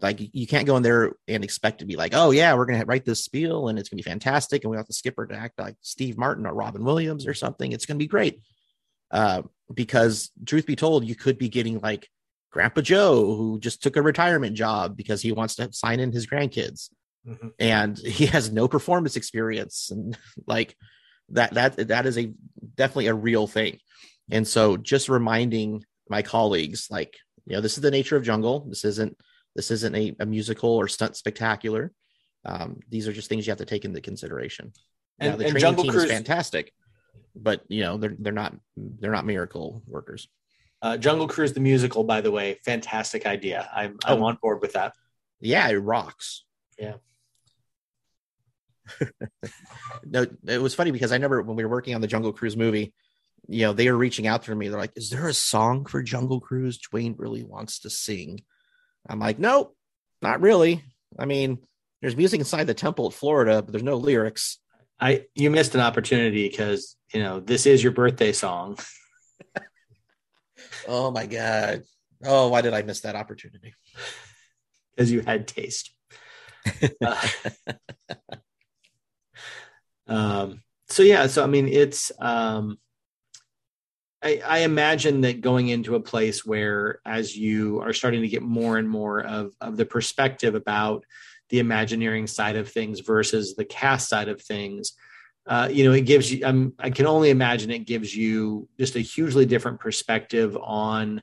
like you can't go in there and expect to be like, oh yeah, we're gonna write this spiel and it's gonna be fantastic, and we have the skipper to act like Steve Martin or Robin Williams or something. It's gonna be great. Uh, because truth be told, you could be getting like Grandpa Joe, who just took a retirement job because he wants to sign in his grandkids, mm-hmm. and he has no performance experience, and *laughs* like that that that is a definitely a real thing And so just reminding my colleagues, like, you know, this is the nature of jungle. This isn't this isn't a, a musical or stunt spectacular. Um, these are just things you have to take into consideration. And, now, the and training Jungle team Cruise, is fantastic, but you know they're they're not they're not miracle workers. uh, Jungle Cruise the musical, by the way, fantastic idea. I'm I'm Oh. on board with that. Yeah, it rocks. Yeah. *laughs* no, it was funny because I remember when we were working on the Jungle Cruise movie, you know, they were reaching out to me. They're like, "Is there a song for Jungle Cruise Dwayne really wants to sing?" I'm like, "Nope, not really. I mean, there's music inside the temple at Florida, but there's no lyrics." I you missed an opportunity because you know this is your birthday song. *laughs* Oh my god! Oh, why did I miss that opportunity? because you had taste. *laughs* Uh, um, so yeah, so I mean, it's um, I, I imagine that going into a place where, as you are starting to get more and more of of the perspective about the Imagineering side of things versus the cast side of things, uh, you know, it gives you. I can only imagine it gives you just a hugely different perspective on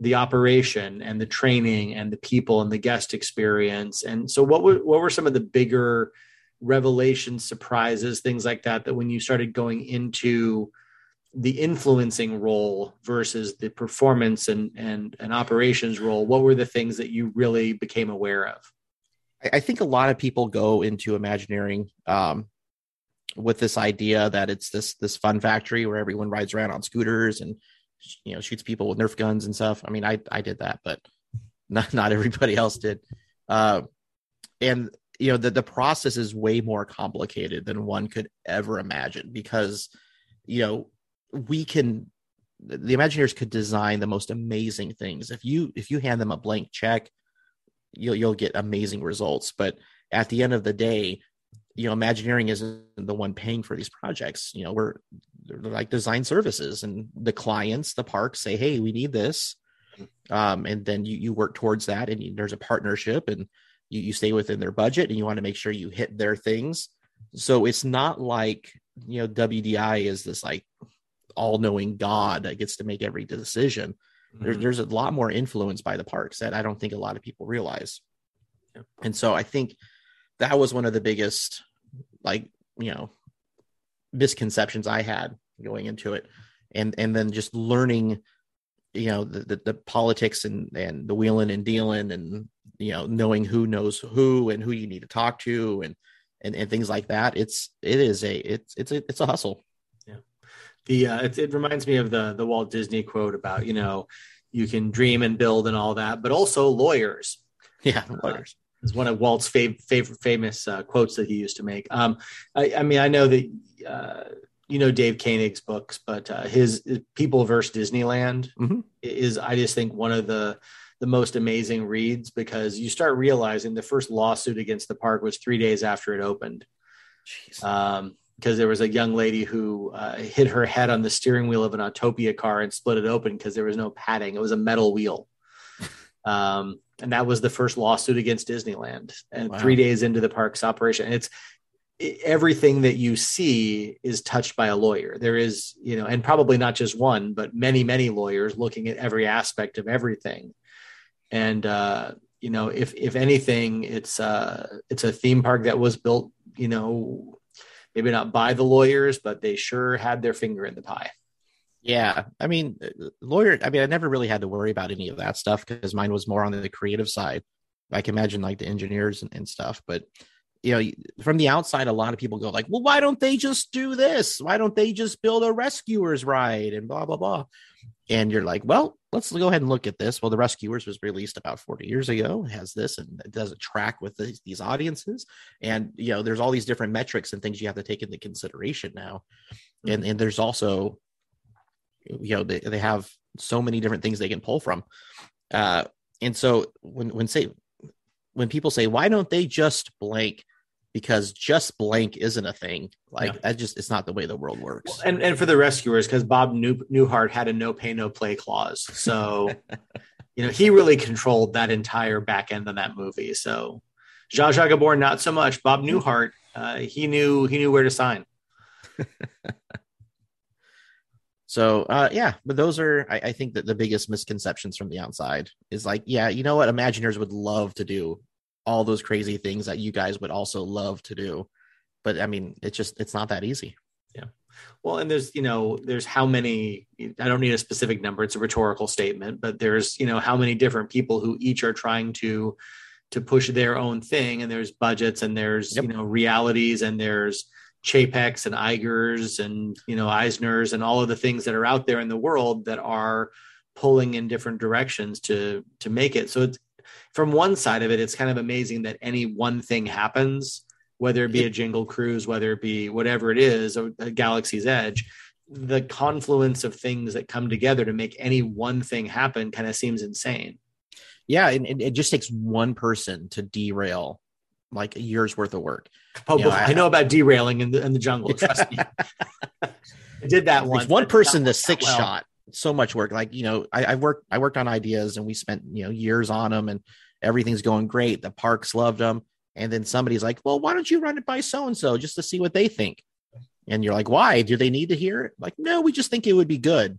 the operation and the training and the people and the guest experience. And so, what were what were some of the bigger revelations, surprises, things like that, that when you started going into the influencing role versus the performance and and and operations role, what were the things that you really became aware of? I, think a lot of people go into Imagineering um, with this idea that it's this this fun factory where everyone rides around on scooters and you know shoots people with Nerf guns and stuff. I mean, I I did that, but *laughs* not not everybody else did. Uh, and you know the the process is way more complicated than one could ever imagine because you know we can the imagineers could design the most amazing things. If you if you hand them a blank check you'll you'll get amazing results. But at the end of the day you know imagineering isn't the one paying for these projects. You know we're like design services and the clients the parks say hey we need this. Um, and then you, you work towards that and you, there's a partnership and you, you stay within their budget and you want to make sure you hit their things. So it's not like you know wdi is this like all-knowing god that gets to make every decision there, Mm-hmm. there's a lot more influence by the parks that i don't think a lot of people realize Yep. and so i think that was one of the biggest like you know misconceptions i had going into it and and then just learning you know the the, the politics and and the wheeling and dealing and you know knowing who knows who and who you need to talk to and and, and things like that it's it is a it's it's a, it's a hustle the uh, it, it reminds me of the the Walt Disney quote about you know you can dream and build and all that, but also lawyers yeah lawyers is one of Walt's fav- favorite famous uh, quotes that he used to make. Um, I, I mean, I know that uh, you know Dave Koenig's books, but uh, his, his People versus Disneyland Mhm. is I just think one of the the most amazing reads because you start realizing the first lawsuit against the park was three days after it opened Jeez. um, because there was a young lady who uh, hit her head on the steering wheel of an Autopia car and split it open because there was no padding. It was a metal wheel. *laughs* Um, and that was the first lawsuit against Disneyland. And Wow. three days into the park's operation, and it's i- everything that you see is touched by a lawyer. There is, you know, and probably not just one, but many, many lawyers looking at every aspect of everything. And uh, you know, if if anything, it's uh, it's a theme park that was built, you know, maybe not by the lawyers, but they sure had their finger in the pie. Yeah, I mean, lawyer. I mean, I never really had to worry about any of that stuff because mine was more on the creative side. I can imagine like the engineers and, and stuff, but you know, from the outside, a lot of people go like, "Well, why don't they just do this? Why don't they just build a rescuers ride and blah blah blah?" And you're like, "Well, let's go ahead and look at this." Well, the rescuers was released about 40 years ago. Has this and it does a track with these, these audiences, and you know, there's all these different metrics and things you have to take into consideration now, and and there's also you know they, they have so many different things they can pull from uh and so when when say when people say why don't they just blank because just blank isn't a thing like Yeah. that just it's not the way the world works And and for the rescuers, because Bob New- Newhart had a no pay no play clause, so *laughs* you know he really controlled that entire back end of that movie. So Zsa Zsa Gabor, not so much. Bob Newhart, uh, he knew he knew where to sign. *laughs* So uh, yeah, but those are I, I think that the biggest misconceptions from the outside is like, yeah, you know what, Imagineers would love to do all those crazy things that you guys would also love to do, but I mean, it's just it's not that easy. Yeah. Well, and there's you know there's how many I don't need a specific number. It's a rhetorical statement, but there's you know how many different people who each are trying to to push their own thing, and there's budgets and there's yep. you know realities and there's Chapeks and Igers and you know Eisners and all of the things that are out there in the world that are pulling in different directions to to make it. So it's from one side of it, it's kind of amazing that any one thing happens, whether it be a Jingle Cruise, whether it be whatever it is, a, a Galaxy's Edge. The confluence of things that come together to make any one thing happen kind of seems insane. Yeah, and, and it just takes one person to derail like a year's worth of work. Oh, know, I, I, know about derailing in the, in the jungle. Trust me. *laughs* I did that once. One person, the six well. shot, so much work. Like, you know, I, I worked, I worked on ideas and we spent, you know, years on them and everything's going great. The parks loved them. And then somebody's like, well, why don't you run it by so-and-so just to see what they think? And you're like, why? Do they need to hear it? Like, no, we just think it would be good.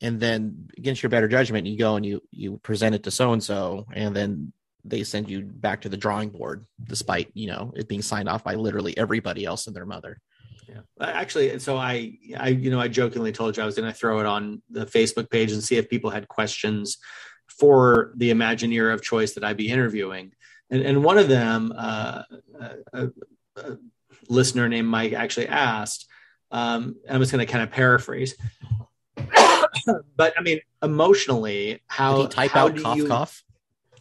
And then against your better judgment, you go and you, you present it to so-and-so and then they send you back to the drawing board despite you know it being signed off by literally everybody else and their mother yeah actually so i i you know i jokingly told you i was going to throw it on the facebook page and see if people had questions for the imagineer of choice that i'd be interviewing and, and one of them uh, a, a, listener named mike actually asked um, i'm just going to kind of paraphrase *coughs* but i mean emotionally how type how out cough you, cough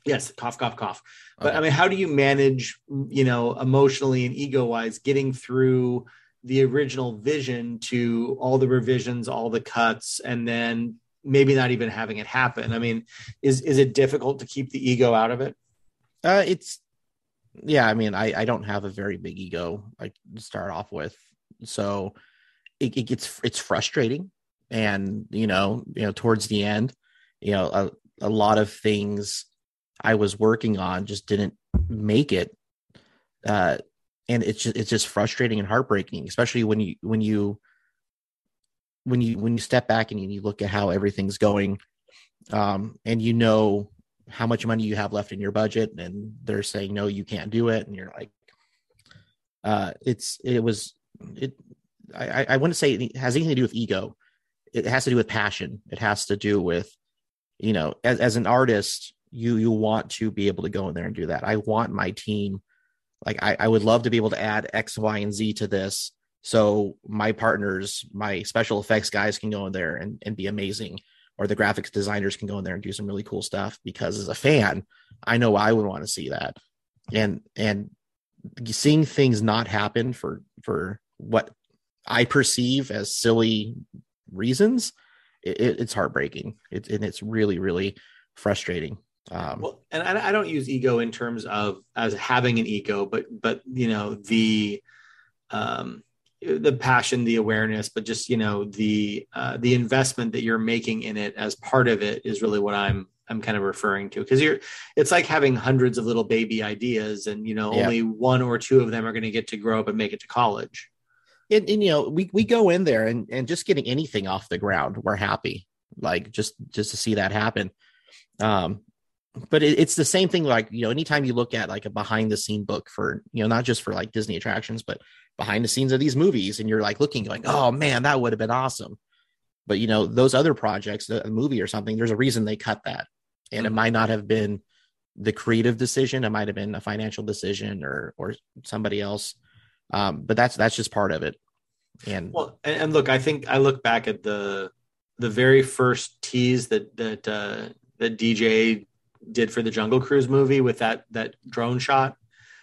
Yes, cough, cough, cough. But okay. I mean, how do you manage, you know, emotionally and ego wise, getting through the original vision to all the revisions, all the cuts, and then maybe not even having it happen? I mean, is is it difficult to keep the ego out of it? Uh, it's yeah. I mean, I I don't have a very big ego like to start off with, so it, it gets it's frustrating, and you know, you know, towards the end, you know, a, a lot of things I was working on just didn't make it. Uh, and it's just, it's just frustrating and heartbreaking, especially when you, when you, when you, when you step back and you look at how everything's going, um, and you know how much money you have left in your budget and they're saying, no, you can't do it. And you're like, uh, it's, it was, it, I, I wouldn't say it has anything to do with ego. It has to do with passion. It has to do with, you know, as, as an artist, you you want to be able to go in there and do that. I want my team, like I, I would love to be able to add X, Y, and Z to this. So my partners, my special effects guys can go in there and, and be amazing. Or the graphics designers can go in there and do some really cool stuff because as a fan, I know I would want to see that. And and seeing things not happen for for what I perceive as silly reasons, it, it's heartbreaking. It, and it's really, really frustrating. Um, well, and I, I don't use ego in terms of as having an ego, but but you know the um, the passion, the awareness, but just you know the uh, the investment that you're making in it as part of it is really what I'm I'm kind of referring to because you're it's like having hundreds of little baby ideas and you know yeah. only one or two of them are going to get to grow up and make it to college. And, and, you know we we go in there and and just getting anything off the ground we're happy like just just to see that happen um but it, it's the same thing like you know anytime you look at like a behind the scene book for you know not just for like disney attractions but behind the scenes of these movies and you're like looking going oh man that would have been awesome. But you know those other projects a movie or something there's a reason they cut that. And mm-hmm. it might not have been the creative decision it might have been a financial decision or or somebody else. Um, but that's that's just part of it. And well and, and look i think i look back at the the very first tease that that uh that dj did for the Jungle Cruise movie with that that drone shot,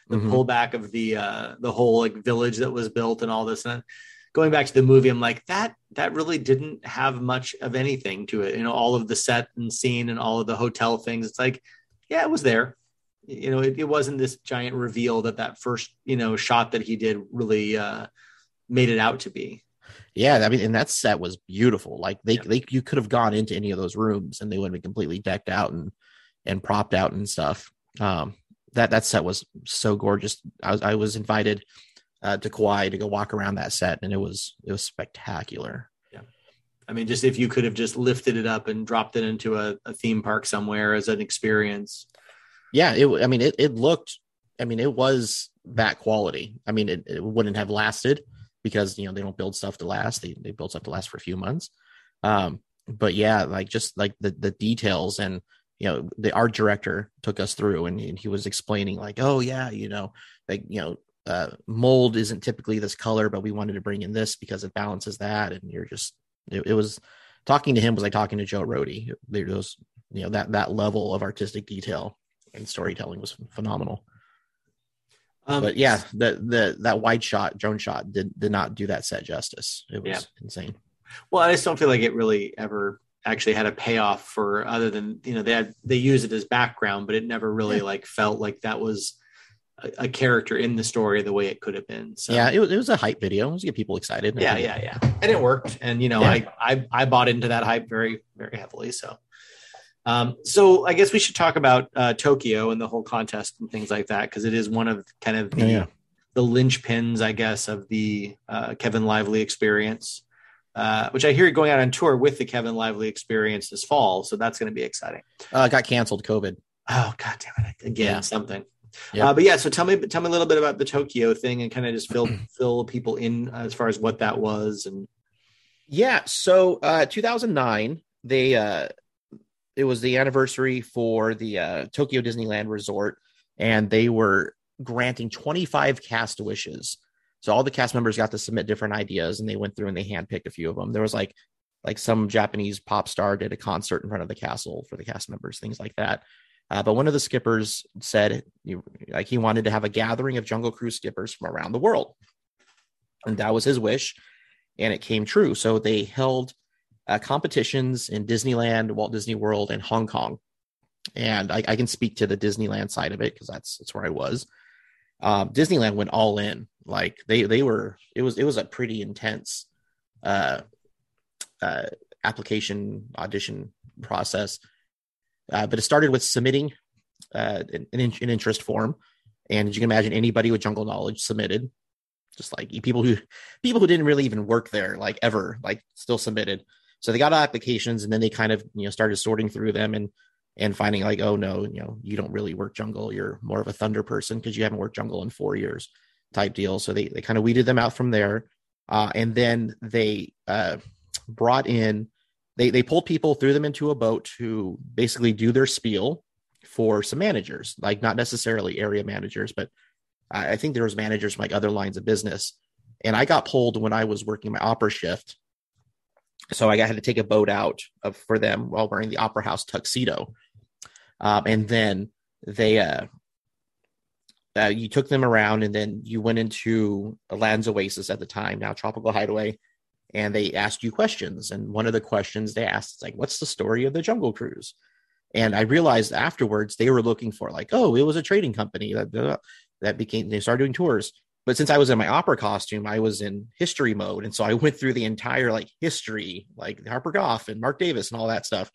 the mm-hmm. pullback of the uh, the whole like village that was built and all this. And going back to the movie, I'm like that that really didn't have much of anything to it. You know, all of the set and scene and all of the hotel things. It's like, yeah, it was there. You know, it, it wasn't this giant reveal that that first you know shot that he did really uh, made it out to be. Yeah, I mean, and that set was beautiful. Like they, yeah. they, you could have gone into any of those rooms and they would have been completely decked out and and propped out and stuff. Um, that that set was so gorgeous. I was I was invited uh, to Kauai to go walk around that set, and it was it was spectacular. Yeah, I mean, just if you could have just lifted it up and dropped it into a, a theme park somewhere as an experience. Yeah, it. I mean, it, it looked. I mean, it was that quality. I mean, it, it wouldn't have lasted because you know they don't build stuff to last. They they build stuff to last for a few months. Um, but yeah, like just like the the details and you know the art director took us through and, and he was explaining like, oh yeah, you know, like you know uh, mold isn't typically this color, but we wanted to bring in this because it balances that. And you're just, it, it was talking to him was like talking to Joe Rohde. There was, you know, that, that level of artistic detail and storytelling was phenomenal. Um, but yeah, the, the, that wide shot, drone shot did, did not do that set justice. It was yeah. insane. Well, I just don't feel like it really ever actually had a payoff for other than, you know, they had, they use it as background, but it never really yeah. like felt like that was, a, character in the story the way it could have been. So yeah, it was, it was a hype video. It was to get people excited. Yeah, yeah, yeah, and it worked. And you know, yeah. I, I I bought into that hype very very heavily. So. Um, so I guess we should talk about uh, Tokyo and the whole contest and things like that because it is one of kind of the yeah. the linchpins, I guess, of the uh, Kevin Lively experience, uh, which I hear going out on tour with the Kevin Lively experience this fall. So that's going to be exciting. Uh, got canceled, COVID. Oh God damn it! Again, yeah. something. Yep. Uh, but yeah, so tell me, tell me a little bit about the Tokyo thing and kind of just fill *clears throat* fill people in as far as what that was and. Yeah, so uh, 2009, they uh, it was the anniversary for the uh, Tokyo Disneyland Resort, and they were granting 25 cast wishes. So all the cast members got to submit different ideas, and they went through and they handpicked a few of them. There was like like some Japanese pop star did a concert in front of the castle for the cast members, things like that. Uh, but one of the skippers said like he wanted to have a gathering of Jungle Cruise skippers from around the world, and that was his wish, and it came true. So they held uh, competitions in Disneyland, Walt Disney World, and Hong Kong. And I, I can speak to the Disneyland side of it because that's that's where I was. Um, Disneyland went all in. Like they they were it was it was a pretty intense uh, uh, application audition process uh, but it started with submitting uh, an, an, interest form, and as you can imagine, anybody with jungle knowledge submitted. Just like people who people who didn't really even work there, like ever, like still submitted. So they got applications, and then they kind of you know started sorting through them and and finding like, oh no, you know, you don't really work jungle. You're more of a thunder person because you haven't worked jungle in four years, type deal. So they they kind of weeded them out from there, uh, and then they uh, brought in they they pulled people, threw them into a boat to basically do their spiel for some managers, like not necessarily area managers, but I, I think there was managers from like other lines of business. And I got pulled when I was working my opera shift. So I had to take a boat out of, for them while wearing the opera house tuxedo. Um, and then they, uh, uh, you took them around and then you went into Aladdin's Oasis at the time, now Tropical Hideaway, and they asked you questions. And one of the questions they asked is like, "What's the story of the Jungle Cruise?" And I realized afterwards they were looking for like, "Oh, it was a trading company that that became they started doing tours." But since I was in my opera costume, I was in history mode, and so I went through the entire like history, like Harper Goff and Marc Davis and all that stuff.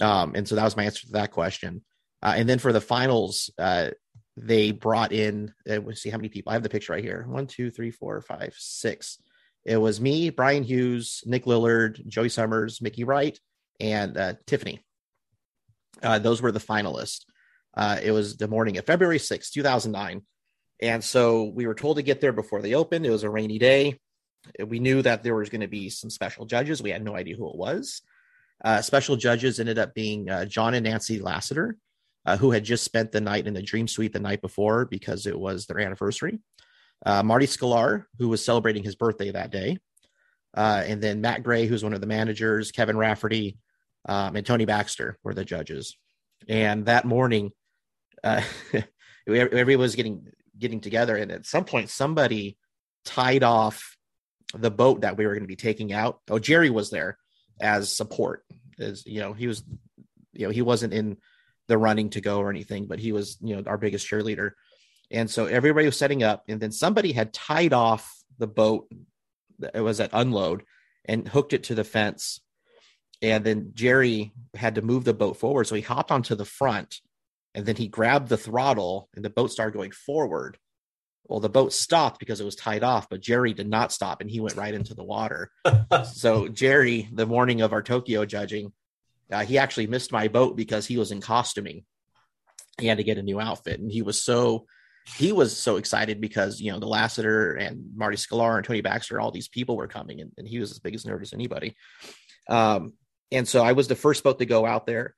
Um, and so that was my answer to that question. Uh, and then for the finals, uh, they brought in. Uh, let's see how many people. I have the picture right here. One, two, three, four, five, six it was me, Brian Hughes, Nick Lillard, Joey Summers, Mickey Wright, and uh, Tiffany. Uh, those were the finalists. Uh, it was the morning of February 6, 2009. And so we were told to get there before they opened. It was a rainy day. We knew that there was going to be some special judges. We had no idea who it was. Uh, special judges ended up being John and Nancy Lasseter, uh, who had just spent the night in the Dream Suite the night before because it was their anniversary uh, Marty Sklar, who was celebrating his birthday that day, uh, and then Matt Gray, who's one of the managers, Kevin Rafferty, um, and Tony Baxter were the judges. And that morning, uh, *laughs* everybody was getting getting together, and at some point, somebody tied off the boat that we were going to be taking out. Oh, Jerry was there as support. As you know, he was, you know, he wasn't in the running to go or anything, but he was, you know, our biggest cheerleader. And so everybody was setting up, and then somebody had tied off the boat It was at unload and hooked it to the fence. And then Jerry had to move the boat forward. So he hopped onto the front and then he grabbed the throttle and the boat started going forward. Well, the boat stopped because it was tied off, but Jerry did not stop and he went right into the water. *laughs* so Jerry, the morning of our Tokyo judging, uh, he actually missed my boat because he was in costuming. He had to get a new outfit, and he was so he was so excited because you know the Lasseter and Marty Sklar and Tony Baxter, all these people were coming, and, and he was as big as nerd as anybody. Um, and so I was the first boat to go out there.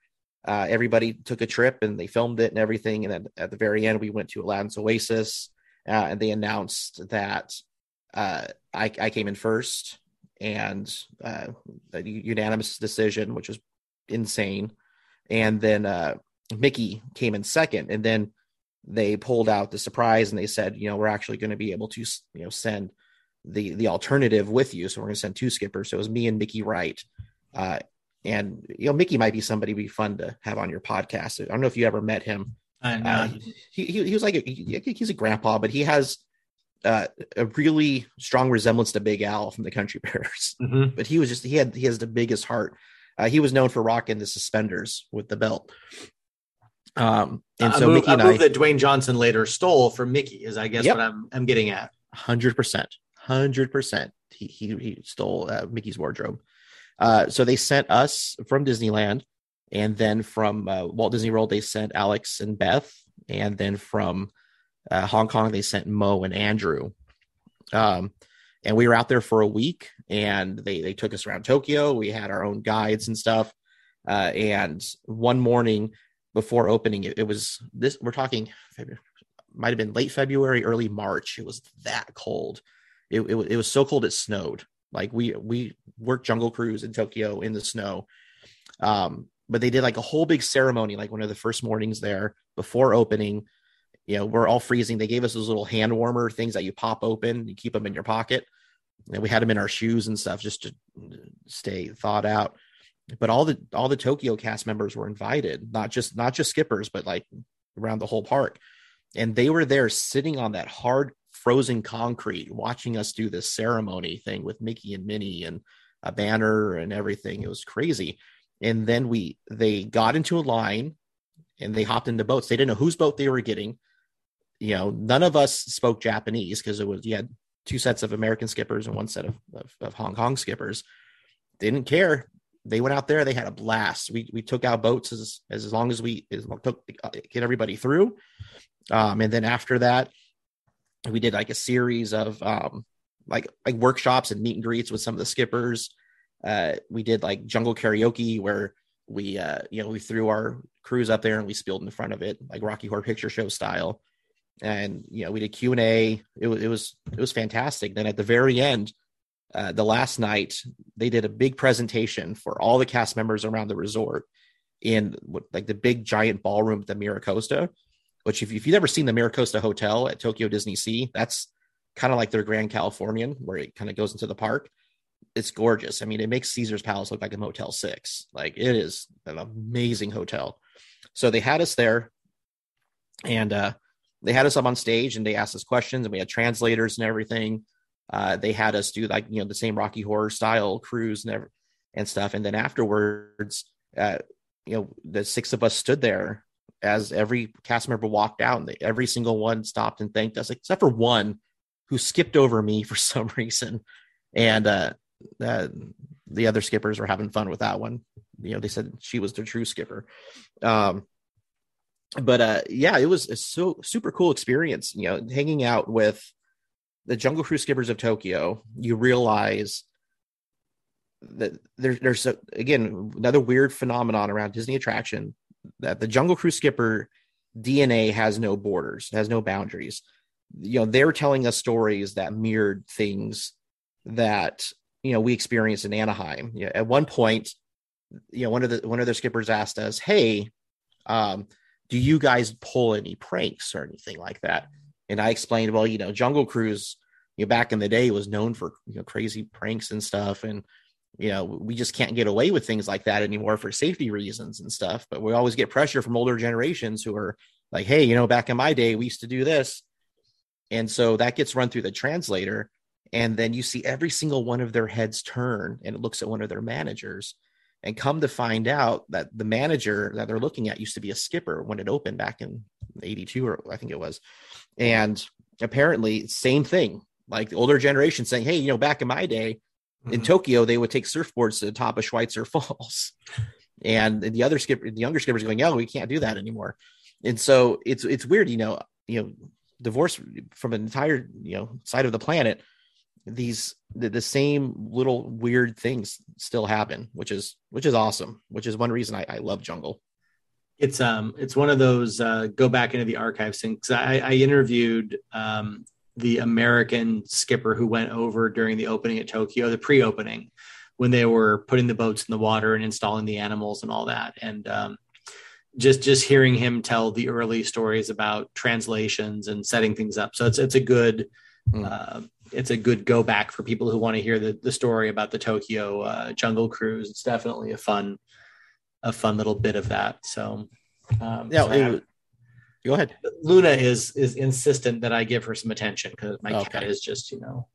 Uh, everybody took a trip and they filmed it and everything. And then at the very end, we went to Aladdin's Oasis uh, and they announced that uh, I, I, came in first and uh, a unanimous decision, which was insane. And then uh, Mickey came in second. And then they pulled out the surprise and they said, you know, we're actually going to be able to, you know, send the the alternative with you. So we're going to send two skippers. So it was me and Mickey Wright. Uh, and you know, Mickey might be somebody be fun to have on your podcast. I don't know if you ever met him. Uh, he, he, he was like a, he, he's a grandpa, but he has uh, a really strong resemblance to Big Al from the Country Bears. Mm-hmm. But he was just he had he has the biggest heart. Uh, he was known for rocking the suspenders with the belt. Um, and so move, Mickey and I, that Dwayne Johnson later stole from Mickey is I guess yep. what I'm I'm getting at. Hundred percent, hundred percent. He he he stole uh, Mickey's wardrobe. Uh, so they sent us from Disneyland, and then from uh, Walt Disney World they sent Alex and Beth, and then from uh, Hong Kong they sent Mo and Andrew. Um, and we were out there for a week, and they they took us around Tokyo. We had our own guides and stuff. Uh, and one morning before opening, it, it was this. We're talking might have been late February, early March. It was that cold. It, it, it was so cold it snowed. Like we we worked Jungle Cruise in Tokyo in the snow. Um, but they did like a whole big ceremony, like one of the first mornings there before opening. You know, we're all freezing. They gave us those little hand warmer things that you pop open, you keep them in your pocket. And we had them in our shoes and stuff just to stay thawed out. But all the all the Tokyo cast members were invited, not just not just skippers, but like around the whole park. And they were there sitting on that hard frozen concrete watching us do this ceremony thing with Mickey and Minnie and a banner and everything. It was crazy. And then we they got into a line and they hopped into boats. They didn't know whose boat they were getting. You know, none of us spoke Japanese because it was you had two sets of American skippers and one set of, of, of Hong Kong skippers. They didn't care. They went out there. They had a blast. We we took out boats as as long as we as long, took get everybody through. Um, and then after that, we did like a series of um, like like workshops and meet and greets with some of the skippers. Uh, we did like jungle karaoke where we uh, you know we threw our crews up there and we spilled in front of it like Rocky Horror Picture Show style. And you know we did Q and A. It was it was it was fantastic. Then at the very end, uh, the last night they did a big presentation for all the cast members around the resort in like the big giant ballroom at the Miracosta which if, if you've ever seen the Miracosta Hotel at Tokyo Disney Sea, that's kind of like their Grand Californian, where it kind of goes into the park. It's gorgeous. I mean, it makes Caesar's Palace look like a Motel Six. Like it is an amazing hotel. So they had us there, and uh, they had us up on stage, and they asked us questions, and we had translators and everything. Uh, they had us do like you know the same Rocky Horror style cruise and every, and stuff, and then afterwards, uh, you know, the six of us stood there as every cast member walked out, and they, every single one stopped and thanked us, except for one who skipped over me *laughs* for some reason. And uh, uh, the other skippers were having fun with that one. You know, they said she was the true skipper. Um, but uh, yeah, it was a so super cool experience. You know, hanging out with the Jungle Cruise skippers of Tokyo, you realize that there, there's a, again another weird phenomenon around Disney attraction that the Jungle Cruise skipper DNA has no borders, has no boundaries. You know, they're telling us stories that mirrored things that you know we experienced in Anaheim. You know, at one point, you know, one of the one of the skippers asked us, "Hey, um, do you guys pull any pranks or anything like that?" And I explained, well, you know, Jungle Cruise, you know, back in the day was known for you know crazy pranks and stuff, and you know we just can't get away with things like that anymore for safety reasons and stuff. But we always get pressure from older generations who are like hey you know back in my day we used to do this. And so that gets run through the translator. And then you see every single one of their heads turn and it looks at one of their managers and come to find out that the manager that they're looking at used to be a skipper when it opened back in 82 or i think it was and apparently same thing. Like the older generation saying, "Hey, you know, back in my day, in Mhm. Tokyo, they would take surfboards to the top of Schweitzer *laughs* Falls, and the other skipper, the younger skippers, going, "Oh, we can't do that anymore." And so it's it's weird, you know, you know, divorce from an entire you know side of the planet. These the, the same little weird things still happen, which is which is awesome. Which is one reason I, I love Jungle. It's um it's one of those uh, go back into the archives things. I, I interviewed um, the American skipper who went over during the opening at Tokyo, the pre-opening, when they were putting the boats in the water and installing the animals and all that. And um, just just hearing him tell the early stories about translations and setting things up. So it's it's a good Mm. uh, it's a good go back for people who want to hear the the story about the Tokyo uh, jungle cruise. It's definitely a fun a fun little bit of that. So, um, Yeah, so it go ahead. Luna is is insistent that I give her some attention because my cat is just you know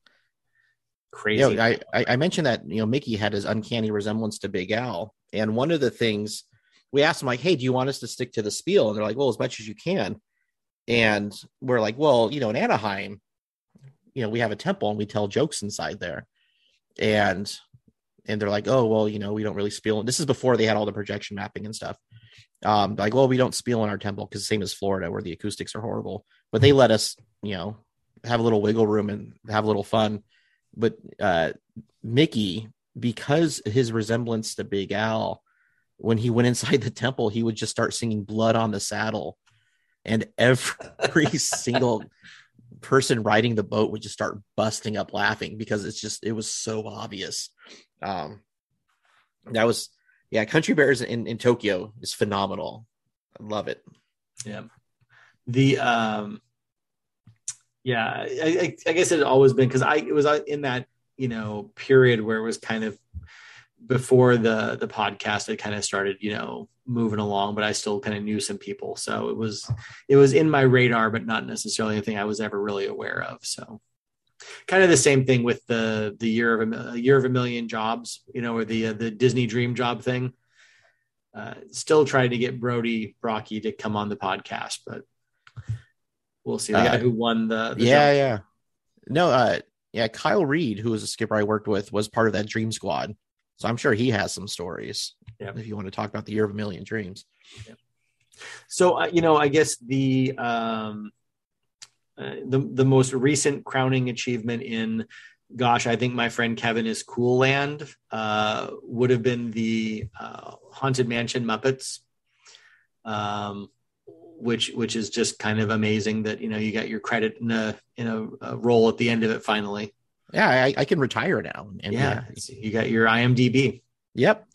crazy. Yeah, I, I I mentioned that you know Mickey had his uncanny resemblance to Big Al, and one of the things we asked him like, "Hey, do you want us to stick to the spiel?" And they're like, "Well, as much as you can." And we're like, "Well, you know, in Anaheim, you know, we have a temple and we tell jokes inside there," and and they're like, "Oh, well, you know, we don't really spiel." This is before they had all the projection mapping and stuff. Um, like, well, we don't spiel in our temple because same as Florida, where the acoustics are horrible, but they let us, you know, have a little wiggle room and have a little fun but uh Mickey, because his resemblance to Big Al, when he went inside the temple, he would just start singing "Blood on the Saddle," and every *laughs* single person riding the boat would just start busting up laughing because it's just it was so obvious. Um, that was yeah, Country Bears in in Tokyo is phenomenal. I love it. Yeah. The um yeah, I, I, I guess it had always been because I it was uh, in that you know period where it was kind of before the the podcast I kind of started you know moving along, but I still kind of knew some people, so it was it was in my radar, but not necessarily anything I was ever really aware of. So kind of the same thing with the the year of a year of a million jobs, you know, or the uh, the Disney Dream Job thing. Uh, still trying to get Brody Brocky to come on the podcast, but we'll see. The Uh, guy who won the, the yeah, jump- yeah. No, uh, yeah. Kyle Reed, who was a skipper I worked with, was part of that Dream Squad, so I'm sure he has some stories. Yeah. If you want to talk about the year of a million dreams, So uh, you know, I guess the um, uh, the the most recent crowning achievement in, gosh, I think my friend Kevin is Cool Land uh, would have been the uh, Haunted Mansion Muppets, um, which which is just kind of amazing that you know you got your credit in a in a, a role at the end of it finally. yeah, I, I can retire now. And yeah, you got your IMDb. Yep.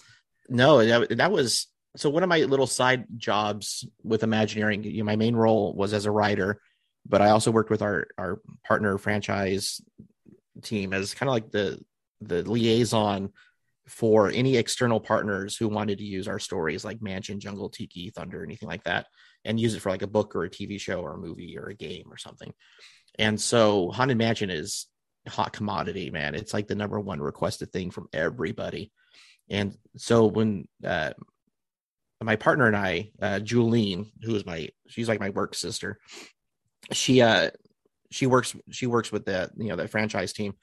No, that, that was so one of my little side jobs with Imagineering. You know, my main role was as a writer, but I also worked with our our partner franchise team as kind of like the the liaison for any external partners who wanted to use our stories like Mansion, Jungle, Tiki, Thunder, anything like that, and use it for like a book or a TV show or a movie or a game or something. And so Haunted Mansion is hot commodity, man. It's like the number one requested thing from everybody. And so when uh, my partner and I, uh, Julene, who is my, she's like my work sister, she uh, she works she works with the you know the franchise team.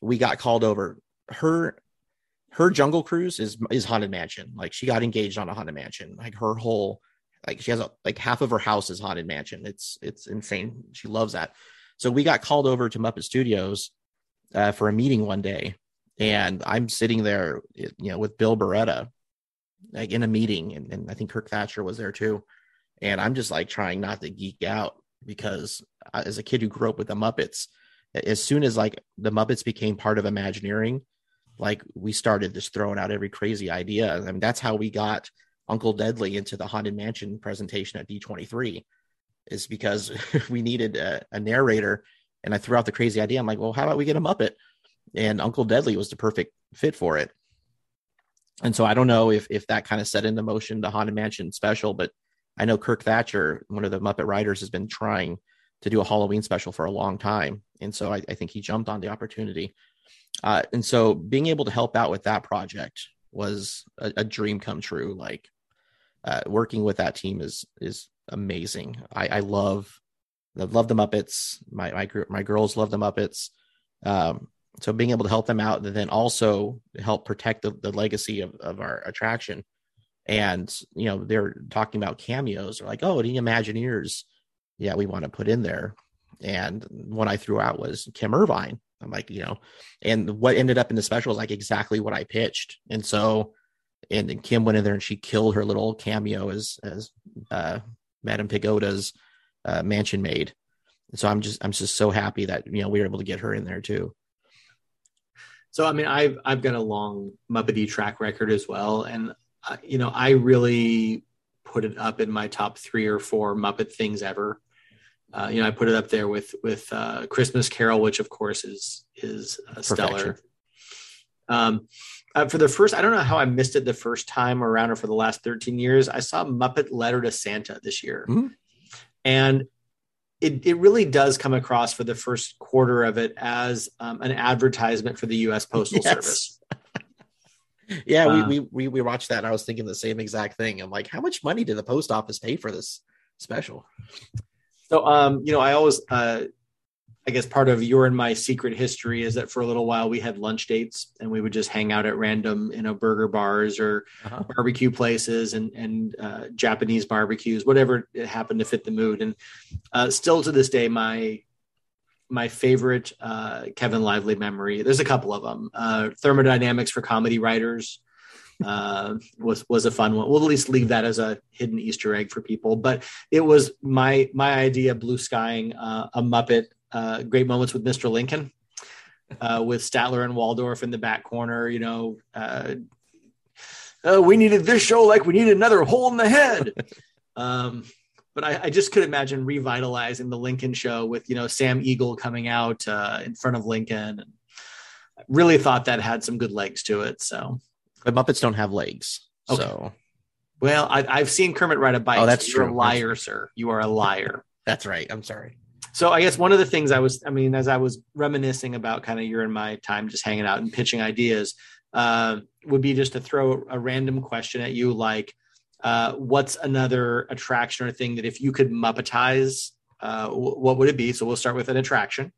We got called over. Her her Jungle Cruise is is Haunted Mansion. Like she got engaged on a Haunted Mansion. Like her whole like she has a, like half of her house is Haunted Mansion. It's it's insane. She loves that. So we got called over to Muppet Studios uh, for a meeting one day, and I'm sitting there, you know, with Bill Barretta, like in a meeting, and, and I think Kirk Thatcher was there too, and I'm just like trying not to geek out because I- as a kid who grew up with the Muppets, as soon as like the Muppets became part of Imagineering, like we started just throwing out every crazy idea. I mean, that's how we got Uncle Deadly into the Haunted Mansion presentation at D23, is because *laughs* we needed a, a narrator. And I threw out the crazy idea. I'm like, well, how about we get a Muppet? And Uncle Deadly was the perfect fit for it. And so I don't know if if that kind of set into motion the Haunted Mansion special, but I know Kirk Thatcher, one of the Muppet writers, has been trying to do a Halloween special for a long time. And so I, I think he jumped on the opportunity. Uh, and so being able to help out with that project was a, a dream come true. Like uh, working with that team is is amazing. I, I love love the Muppets. My my group my girls love the Muppets. Um, so being able to help them out and then also help protect the, the legacy of, of our attraction. And you know, they're talking about cameos. They're like, oh, any Imagineers? Yeah, we want to put in there. And what I threw out was Kim Irvine. I'm like, you know, and what ended up in the special was like exactly what I pitched. And so, and, and Kim went in there and she killed her little cameo as as uh, Madame Pagoda's uh, mansion maid. So I'm just I'm just so happy that you know we were able to get her in there too. So I mean I've I've got a long Muppety track record as well, and uh, you know I really put it up in my top three or four Muppet things ever. Uh, you know I put it up there with with uh, Christmas Carol, which of course is is uh, stellar. Um, uh, for the first, I don't know how I missed it the first time around or for the last 13 years. I saw Muppet Letter to Santa this year. Mm-hmm. And it, it really does come across for the first quarter of it as um, an advertisement for the U.S. Postal yes. Service. *laughs* yeah, uh, we, we we watched that, and I was thinking the same exact thing. I'm like, how much money did the post office pay for this special? So, um, you know, I always uh, I guess part of your and my secret history is that for a little while we had lunch dates and we would just hang out at random, you know, burger bars or uh-huh. barbecue places and and uh, Japanese barbecues, whatever it happened to fit the mood. And uh, still to this day, my my favorite uh, Kevin Lively memory. There's a couple of them. Uh, thermodynamics for comedy writers uh, was was a fun one. We'll at least leave that as a hidden Easter egg for people. But it was my my idea, blue skying uh, a Muppet uh, great moments with Mr. Lincoln, uh, with Statler and Waldorf in the back corner. You know, uh, uh we needed this show like we needed another hole in the head. *laughs* um, but I, I, just could imagine revitalizing the Lincoln show with you know Sam Eagle coming out uh, in front of Lincoln. And I really thought that had some good legs to it. So, but Muppets don't have legs. Okay. So, well, I, have seen Kermit ride a bike. Oh, that's You're true. a liar, sir. You are a liar. *laughs* that's right. I'm sorry so I guess one of the things I was, I mean, as I was reminiscing about kind of your and my time just hanging out and pitching ideas, uh, would be just to throw a random question at you, like, uh, what's another attraction or thing that if you could Muppetize, uh, what would it be? So we'll start with an attraction.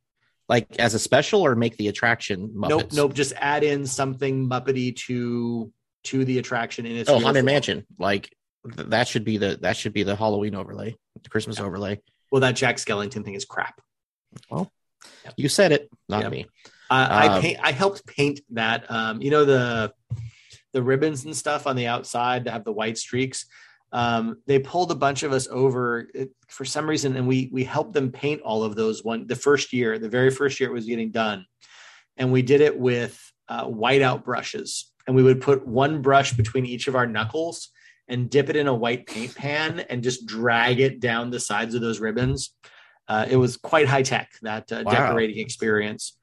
Like as a special, or make the attraction. Muppets? Nope, nope. Just add in something Muppety to to the attraction in its. Oh, haunted mansion! Like that should be the that should be the Halloween overlay, the Christmas yeah. overlay well, that Jack Skellington thing is crap. Well, yep. you said it, not yep. me. Uh, um, I paint. I helped paint that. Um, you know the the ribbons and stuff on the outside that have the white streaks. Um, they pulled a bunch of us over it, for some reason, and we we helped them paint all of those one the first year, the very first year it was getting done, and we did it with uh, whiteout brushes, and we would put one brush between each of our knuckles and dip it in a white paint pan and just drag it down the sides of those ribbons. Uh, it was quite high tech that uh, wow. decorating experience.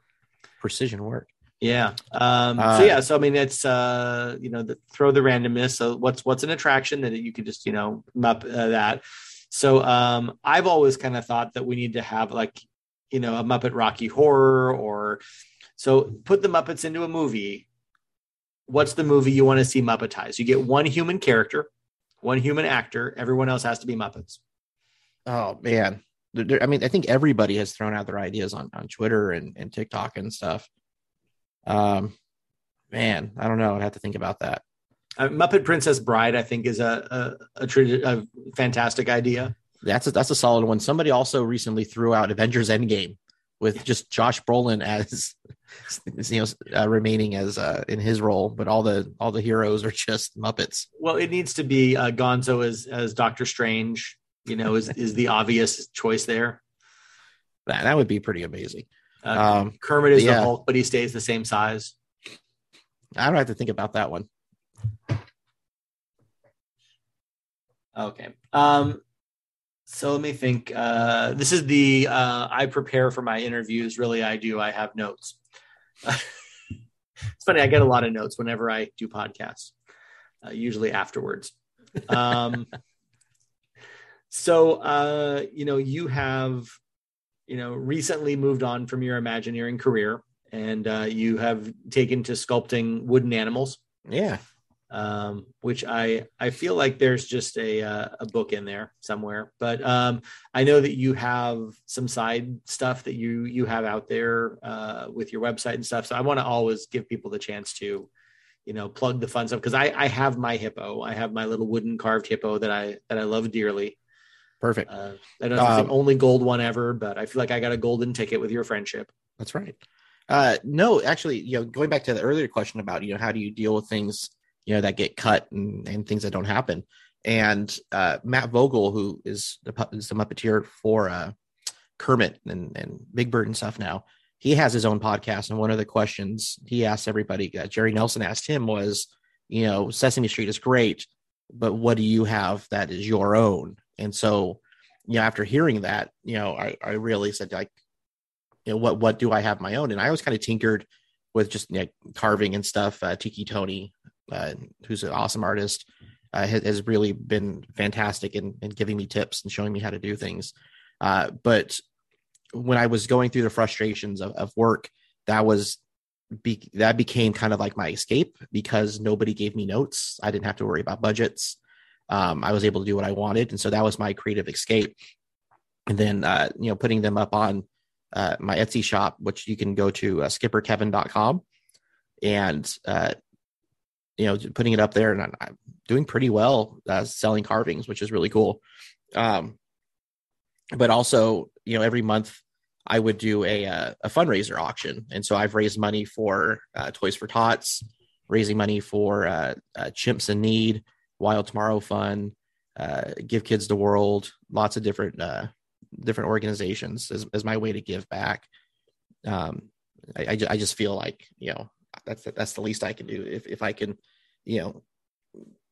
Precision work. Yeah. Um, uh, so yeah. So I mean, it's uh, you know, the, throw the randomness. So what's what's an attraction that you could just you know map uh, that. So um, I've always kind of thought that we need to have like you know a Muppet Rocky Horror or so put the Muppets into a movie. What's the movie you want to see Muppetized? You get one human character one human actor. Everyone else has to be Muppets. Oh man, I mean, I think everybody has thrown out their ideas on on Twitter and, and TikTok and stuff. Um, man, I don't know. I'd have to think about that. Uh, Muppet Princess Bride, I think, is a a, a, a fantastic idea. That's a, that's a solid one. Somebody also recently threw out Avengers Endgame with just Josh Brolin as *laughs* you know uh, remaining as uh, in his role, but all the all the heroes are just Muppets. Well, it needs to be uh, Gonzo as as Doctor Strange. You know, is is the *laughs* obvious choice there. That that would be pretty amazing. Uh, um, Kermit is yeah. the Hulk, but he stays the same size. I don't have to think about that one. Okay. Um, so let me think. Uh, this is the uh, I prepare for my interviews. Really, I do. I have notes. *laughs* it's funny. I get a lot of notes whenever I do podcasts, uh, usually afterwards. Um, *laughs* so uh, you know, you have you know recently moved on from your Imagineering career, and uh, you have taken to sculpting wooden animals. Yeah. Um, which I I feel like there's just a uh, a book in there somewhere. But um, I know that you have some side stuff that you you have out there uh, with your website and stuff. So I want to always give people the chance to, you know, plug the fun stuff because I I have my hippo. I have my little wooden carved hippo that I that I love dearly. Perfect. Uh, I don't know it's Um, the only gold one ever, but I feel like I got a golden ticket with your friendship. That's right. Uh, no, actually, you know, going back to the earlier question about, you know, how do you deal with things, you know, that get cut and, and things that don't happen? And uh, Matt Vogel, who is the, is the Muppeteer for uh, Kermit and, and Big Bird and stuff now, he has his own podcast. And one of the questions he asked everybody, uh, Jerry Nelson asked him was, you know, Sesame Street is great, but what do you have that is your own? And so, you know, after hearing that, you know, I, I really said, like, you know what what do I have my own? And I always kind of tinkered with just you know, carving and stuff. Uh, Tiki Tony, uh, who's an awesome artist, uh, has, has really been fantastic in, in giving me tips and showing me how to do things. Uh, but when I was going through the frustrations of, of work, that was be, that became kind of like my escape because nobody gave me notes. I didn't have to worry about budgets. Um, I was able to do what I wanted, and so that was my creative escape. And then uh, you know, putting them up on uh, my Etsy shop, which you can go to uh, skipperkevin.com and, uh, you know, putting it up there and I'm, doing pretty well uh, selling carvings, which is really cool. Um, but also, you know, every month I would do a, uh, a fundraiser auction. And so I've raised money for uh, Toys for Tots, raising money for uh, uh, Chimps in Need, Wild Tomorrow Fund, uh, Give Kids the World, lots of different uh, different organizations as, as my way to give back. Um, I, I, I just feel like, you know, that's, that's the least I can do. If, if I can, you know,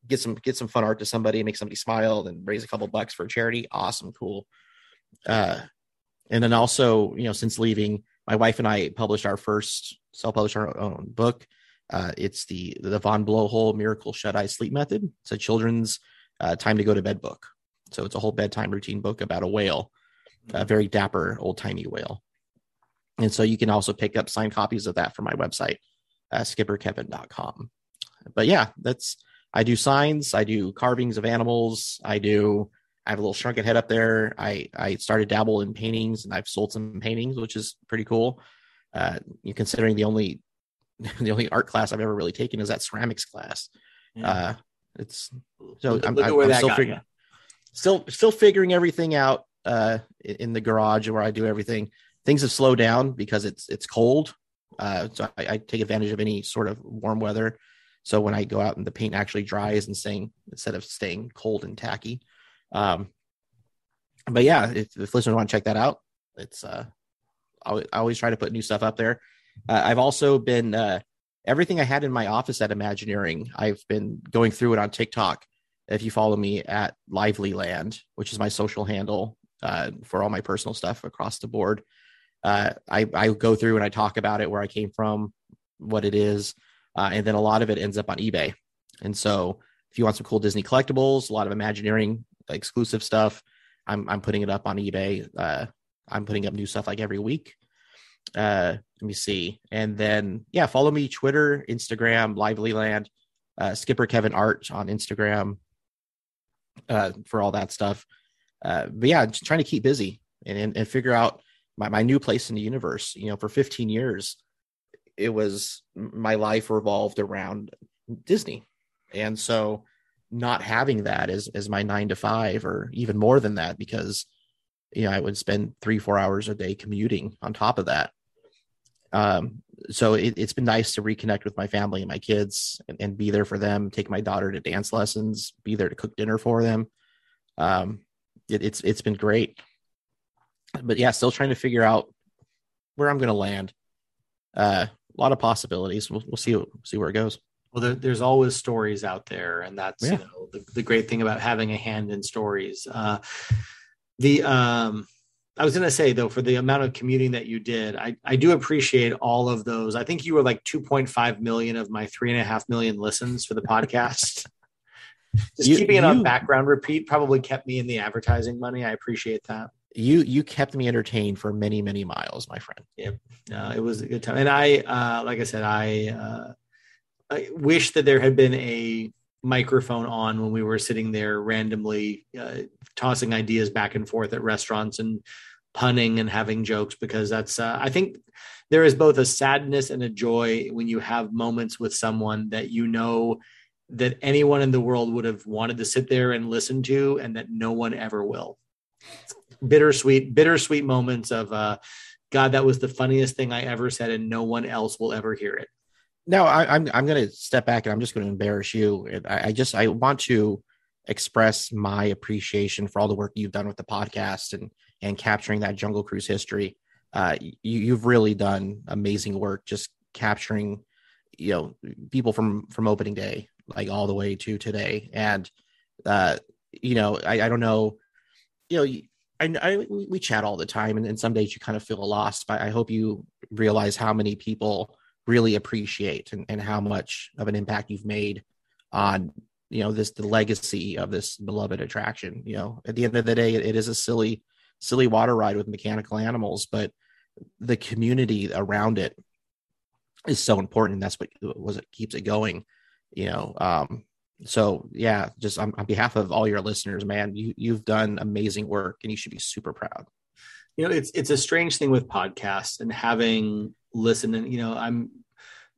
get some, get some fun art to somebody, make somebody smile and raise a couple bucks for a charity. Awesome. Cool. Uh, and then also, you know, since leaving, my wife and I published our first self-published our own book. Uh, it's the the Von Blowhole Miracle Shut Eye Sleep Method. It's a children's uh, time to go to bed book. So it's a whole bedtime routine book about a whale a very dapper old timey whale. And so you can also pick up signed copies of that from my website, uh, skipperkevin.com. But yeah, that's, I do signs, I do carvings of animals, I do, I have a little shrunken head up there. I, I started dabble in paintings and I've sold some paintings, which is pretty cool. Uh, you considering the only, *laughs* the only art class I've ever really taken is that ceramics class. Yeah. Uh, it's so Look- I'm, look I'm- I'm still figuring, you. still still figuring everything out uh in in the garage where I do everything. Things have slowed down because it's it's cold. Uh so I, I take advantage of any sort of warm weather. So when I go out and the paint actually dries and staying instead of staying cold and tacky. Um but yeah, if, if listeners want to check that out, it's uh I, always- try to put new stuff up there. Uh, I've also been uh everything I had in my office at Imagineering, I've been going through it on TikTok if you follow me at Lively Land, which is my social handle uh, for all my personal stuff across the board. Uh, I, I go through and I talk about it, where I came from, what it is, uh, and then a lot of it ends up on eBay. And so, if you want some cool Disney collectibles, a lot of Imagineering exclusive stuff, I'm I'm putting it up on eBay. Uh, I'm putting up new stuff like every week. Uh, let me see, and then yeah, follow me Twitter, Instagram, Lively Land, uh, Skipper Kevin Art on Instagram uh, for all that stuff. Uh, but yeah, just trying to keep busy and, and, and figure out my, my new place in the universe. You know, for 15 years, it was my life revolved around Disney. And so not having that as, as my nine to five or even more than that, because, you know, I would spend three, four hours a day commuting on top of that. Um, so it, it's been nice to reconnect with my family and my kids and, and be there for them, take my daughter to dance lessons, be there to cook dinner for them. Um, it, it's, it's been great, but yeah, still trying to figure out where I'm going to land. Uh, a lot of possibilities. We'll, we'll see, see where it goes. Well, there, there's always stories out there, and that's Yeah. you know the, the great thing about having a hand in stories. Uh, the um, I was going to say though, for the amount of commuting that you did, I I do appreciate all of those. I think you were like 2.5 million of my three and a half million listens for the podcast. *laughs* Just You- keeping it on background repeat probably kept me in the advertising money. I appreciate that. You, you kept me entertained for many, many miles, my friend. uh, it was a good time. And i uh, like i said i uh, I wish that there had been a microphone on when we were sitting there randomly uh, tossing ideas back and forth at restaurants and punning and having jokes because that's uh, I think there is both a sadness and a joy when you have moments with someone that you know that anyone in the world would have wanted to sit there and listen to and that no one ever will bittersweet bittersweet moments of uh god that was the funniest thing i ever said and no one else will ever hear it. No I, am I'm, I'm going to step back and i'm just going to embarrass you. I, I just i want to express my appreciation for all the work you've done with the podcast and and capturing that jungle cruise history. Uh, you, you've really done amazing work just capturing you know people from from opening day like all the way to today. And uh you know i, I don't know you know I, I we chat all the time and, and some days you kind of feel lost but i hope you realize how many people really appreciate and, and how much of an impact you've made on you know this the legacy of this beloved attraction you know at the end of the day it, it is a silly silly water ride with mechanical animals but the community around it is so important. That's what was it keeps it going, you know. Um, so yeah, just on, on behalf of all your listeners, man, you you've done amazing work, and you should be super proud. You know, it's it's a strange thing with podcasts and having listened. And you know, I'm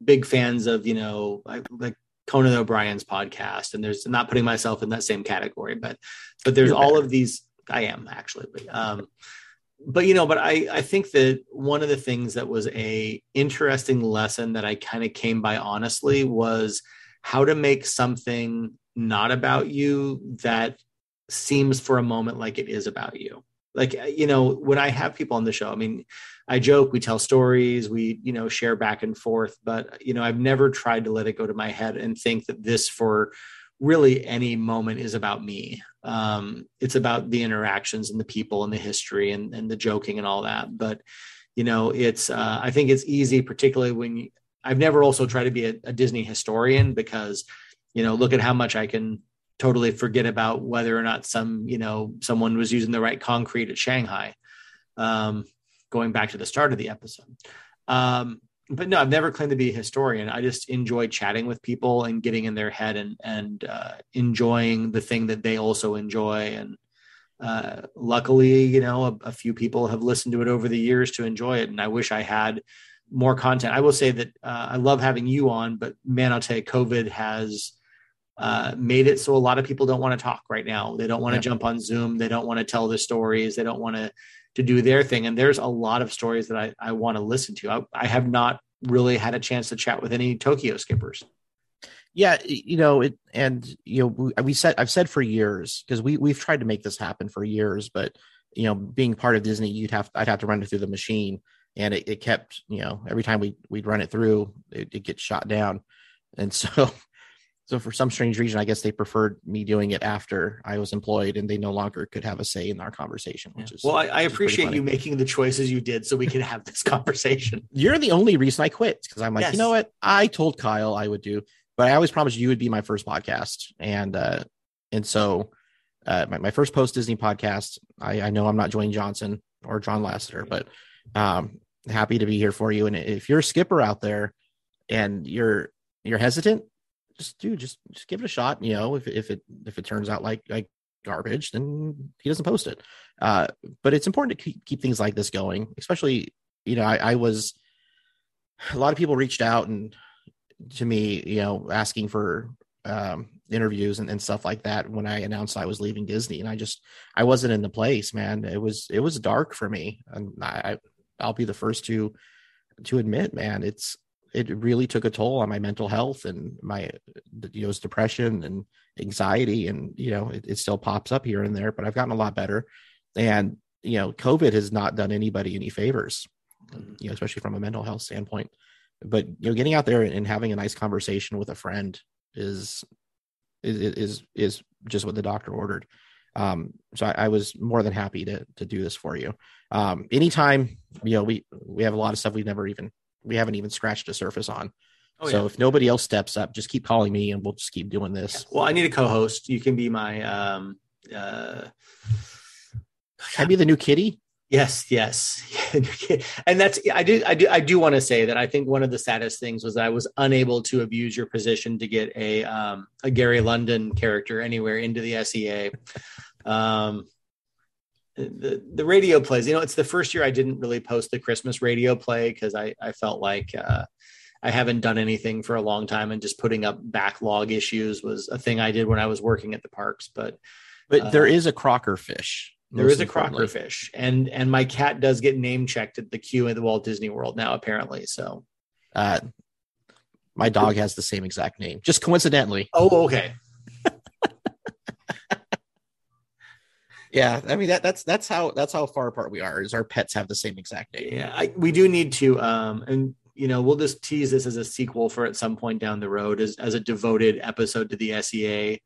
big fans of you know like Conan O'Brien's podcast, and there's I'm not putting myself in that same category, but but there's all of these. I am actually, but um, but you know but i i think that one of the things that was a interesting lesson that i kind of came by honestly was how to make something not about you that seems for a moment like it is about you like you know when i have people on the show i mean i joke we tell stories we you know share back and forth but you know i've never tried to let it go to my head and think that this for really any moment is about me. Um, it's about the interactions and the people and the history and, and the joking and all that. But, you know, it's, uh, I think it's easy, particularly when I've never also tried to be a, a Disney historian because, you know, look at how much I can totally forget about whether or not some, you know, someone was using the right concrete at Shanghai. Um, going back to the start of the episode. Um, but no, I've never claimed to be a historian. I just enjoy chatting with people and getting in their head and and uh, enjoying the thing that they also enjoy. And uh, luckily, you know, a, a, few people have listened to it over the years to enjoy it. And I wish I had more content. I will say that uh, I love having you on, but man, I'll tell you, COVID has uh, made it so a lot of people don't want to talk right now. They don't want to yeah. jump on Zoom. They don't want to tell the stories. They don't want to to do their thing. And there's a lot of stories that I, I want to listen to. I, I have not really had a chance to chat with any Tokyo skippers. Yeah, you know it, and you know we, we said I've said for years because we we've tried to make this happen for years, but you know being part of Disney, you'd have I'd have to run it through the machine, and it, it kept you know every time we we'd run it through, it, it gets shot down, and so *laughs* so for some strange reason, I guess they preferred me doing it after I was employed, and they no longer could have a say in our conversation. Which is well, I, I appreciate you making the choices you did so we can have this *laughs* conversation. You're the only reason I quit because I'm like, yes. you know what? I told Kyle I would do, but I always promised you would be my first podcast, and uh, and so uh, my, my first post Disney podcast. I, I know I'm not Dwayne Johnson or John Lasseter, but um, happy to be here for you. And if you're a skipper out there and you're you're hesitant, just do just just give it a shot. You know, if if it if it turns out like like garbage, then he doesn't post it. Uh, but it's important to keep, keep things like this going, especially you know I, I was a lot of people reached out and to me, you know, asking for um, interviews and, and stuff like that when I announced I was leaving Disney, and I just I wasn't in the place, man. It was it was dark for me, and I I'll be the first to to admit, man, it's it really took a toll on my mental health and my you know depression and anxiety and you know it, it, still pops up here and there but i've gotten a lot better. And you know covid has not done anybody any favors mm-hmm. you know especially from a mental health standpoint. But you know getting out there and having a nice conversation with a friend is is is, is just what the doctor ordered um, so I, I, was more than happy to to do this for you um, anytime you know we we have a lot of stuff we've never even we haven't even scratched the surface on. Oh, so yeah. if nobody else steps up, just keep calling me and we'll just keep doing this. Well, I need a co-host. You can be my um uh can I be the new kitty? Yes, yes, *laughs* and that's I do I do I do want to say that I think one of the saddest things was that I was unable to abuse your position to get a um, a Gary London character anywhere into the SEA. Um, the the radio plays, you know, it's the first year I didn't really post the Christmas radio play because I I felt like uh, I haven't done anything for a long time, and just putting up backlog issues was a thing I did when I was working at the parks. But But Uh, there is a crocker fish. There is a crocker fish, and and my cat does get name checked at the queue at the Walt Disney World now, apparently. So, Uh, my dog has the same exact name, just coincidentally. oh, okay, *laughs* Yeah, I mean that that's that's how that's how far apart we are. Is our pets have the same exact name? yeah, I, we do need to, um, and you know, we'll just tease this as a sequel for at some point down the road as as a devoted episode to the SEA.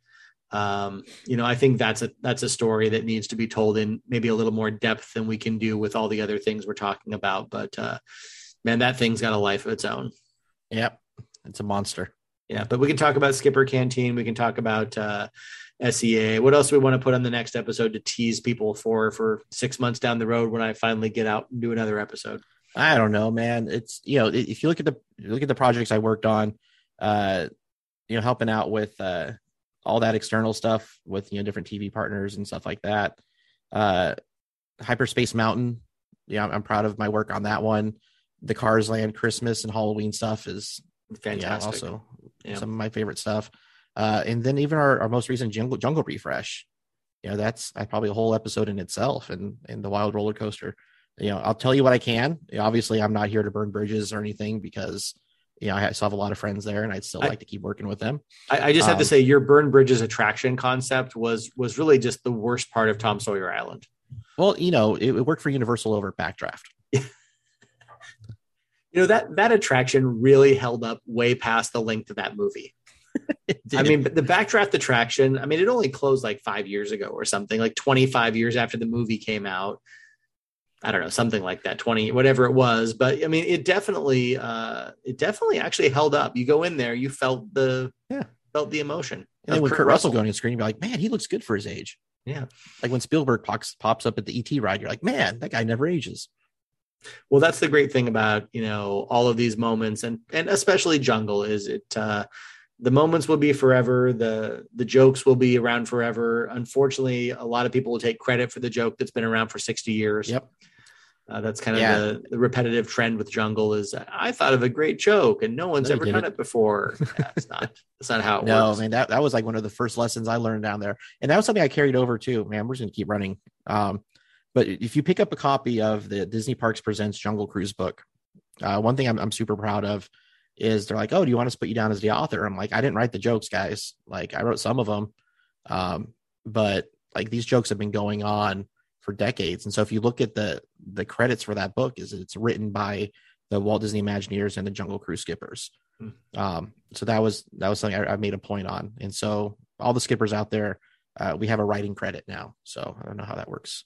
Um, you know, I think that's a that's a story that needs to be told in maybe a little more depth than we can do with all the other things we're talking about. But uh, man, that thing's got a life of its own. Yep, it's a monster. Yeah, but we can talk about Skipper Canteen. We can talk about uh, SEA. What else do we want to put on the next episode to tease people for for six months down the road when I finally get out and do another episode? I don't know, man. It's you know, if you look at the look at the projects I worked on, uh, you know, helping out with uh all that external stuff with you know different TV partners and stuff like that. Uh, Hyperspace Mountain, yeah, I'm, I'm proud of my work on that one. The Cars Land Christmas and Halloween stuff is Fantastic. yeah, also Yeah. some of my favorite stuff. Uh, and then even our, our most recent jungle jungle refresh, you know, that's probably a whole episode in itself. And and the wild roller coaster, you know, I'll tell you what I can. Obviously, I'm not here to burn bridges or anything because you know I still have a lot of friends there, and I'd still I- like to keep working with them. I, I just have to Um, say, your Burn Bridges attraction concept was was really just the worst part of Tom Sawyer Island. Well, you know, it, it worked for Universal over Backdraft. *laughs* You know that that attraction really held up way past the length of that movie. *laughs* I mean, but the backdraft attraction, I mean, it only closed like five years ago or something, like 25 years after the movie came out. I don't know, something like that, 20, whatever it was. But I mean, it definitely, uh, it definitely actually held up. You go in there, you felt the, Yeah. felt the emotion. and then when Kurt, Russell going on screen, you'd be like, man, he looks good for his age. Yeah. Like when Spielberg pops pops up at the ET ride, you're like, man, that guy never ages. Well, that's the great thing about, you know, all of these moments and, and especially jungle is it, uh, the moments will be forever. The the jokes will be around forever. Unfortunately, a lot of people will take credit for the joke that's been around for 60 years. Yep. Uh, that's kind of Yeah. the, the repetitive trend with jungle is I thought of a great joke and no one's No, ever done it before. *laughs* That's not that's not how it No, works. man, that, that was like one of the first lessons I learned down there. And that was something I carried over too. Man, we're just gonna keep running. Um, but if you pick up a copy of the Disney Parks Presents Jungle Cruise book, uh, one thing I'm, I'm super proud of is they're like, Oh, do you want us to put you down as the author? I'm like, I didn't write the jokes, guys. Like I wrote some of them. Um, but like these jokes have been going on for decades. And so if you look at the the credits for that book, is it's written by the Walt Disney Imagineers and the Jungle Cruise skippers. Um, so that was that was something I, I made a point on. And so all the skippers out there, uh, we have a writing credit now. So I don't know how that works.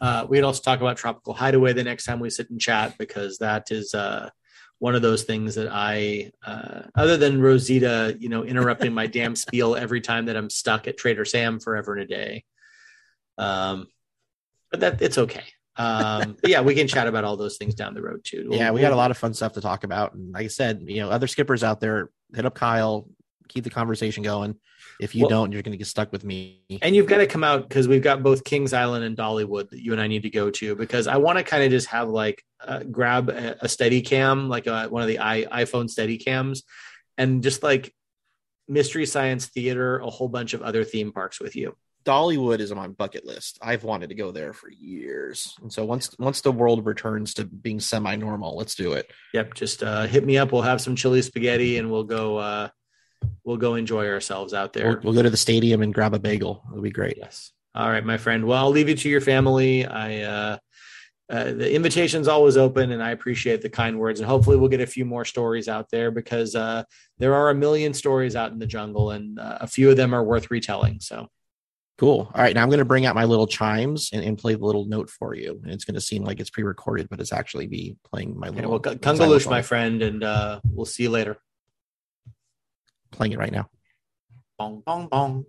Uh, we'd also talk about Tropical Hideaway the next time we sit and chat because that is uh, one of those things that I, uh, other than Rosita, you know, interrupting my damn spiel every time that I'm stuck at Trader Sam forever and a day. Um, but that it's okay. Um, yeah, we can chat about all those things down the road too. yeah, we got a lot of fun stuff to talk about. And like I said, you know, other skippers out there, hit up Kyle, keep the conversation going. If you Well- don't, you're going to get stuck with me. And you've got to come out because we've got both Kings Island and Dollywood that you and I need to go to because I want to kind of just have like uh, grab a, a steady cam, like uh one of the i iPhone steady cams, and just like Mystery Science Theater, a whole bunch of other theme parks with you. Dollywood is on my bucket list. I've wanted to go there for years. And so once once the world returns to being semi-normal, let's do it. Yep, just uh, hit me up. We'll have some chili spaghetti and we'll go. Uh, we'll go enjoy ourselves out there. We'll, we'll go to the stadium and grab a bagel. It'll be great. Yes. All right, my friend. Well, I'll leave you to your family. I uh, uh, the invitation's always open, and I appreciate the kind words. And hopefully, we'll get a few more stories out there because uh, there are a million stories out in the jungle, and uh, a few of them are worth retelling. So, Cool. All right. Now I'm going to bring out my little chimes and, and play the little note for you. And it's going to seem like it's pre recorded, but it's actually me playing my little. well, Kungaloosh, my friend, and uh, we'll see you later. Playing it right now. Bong, bong, bong.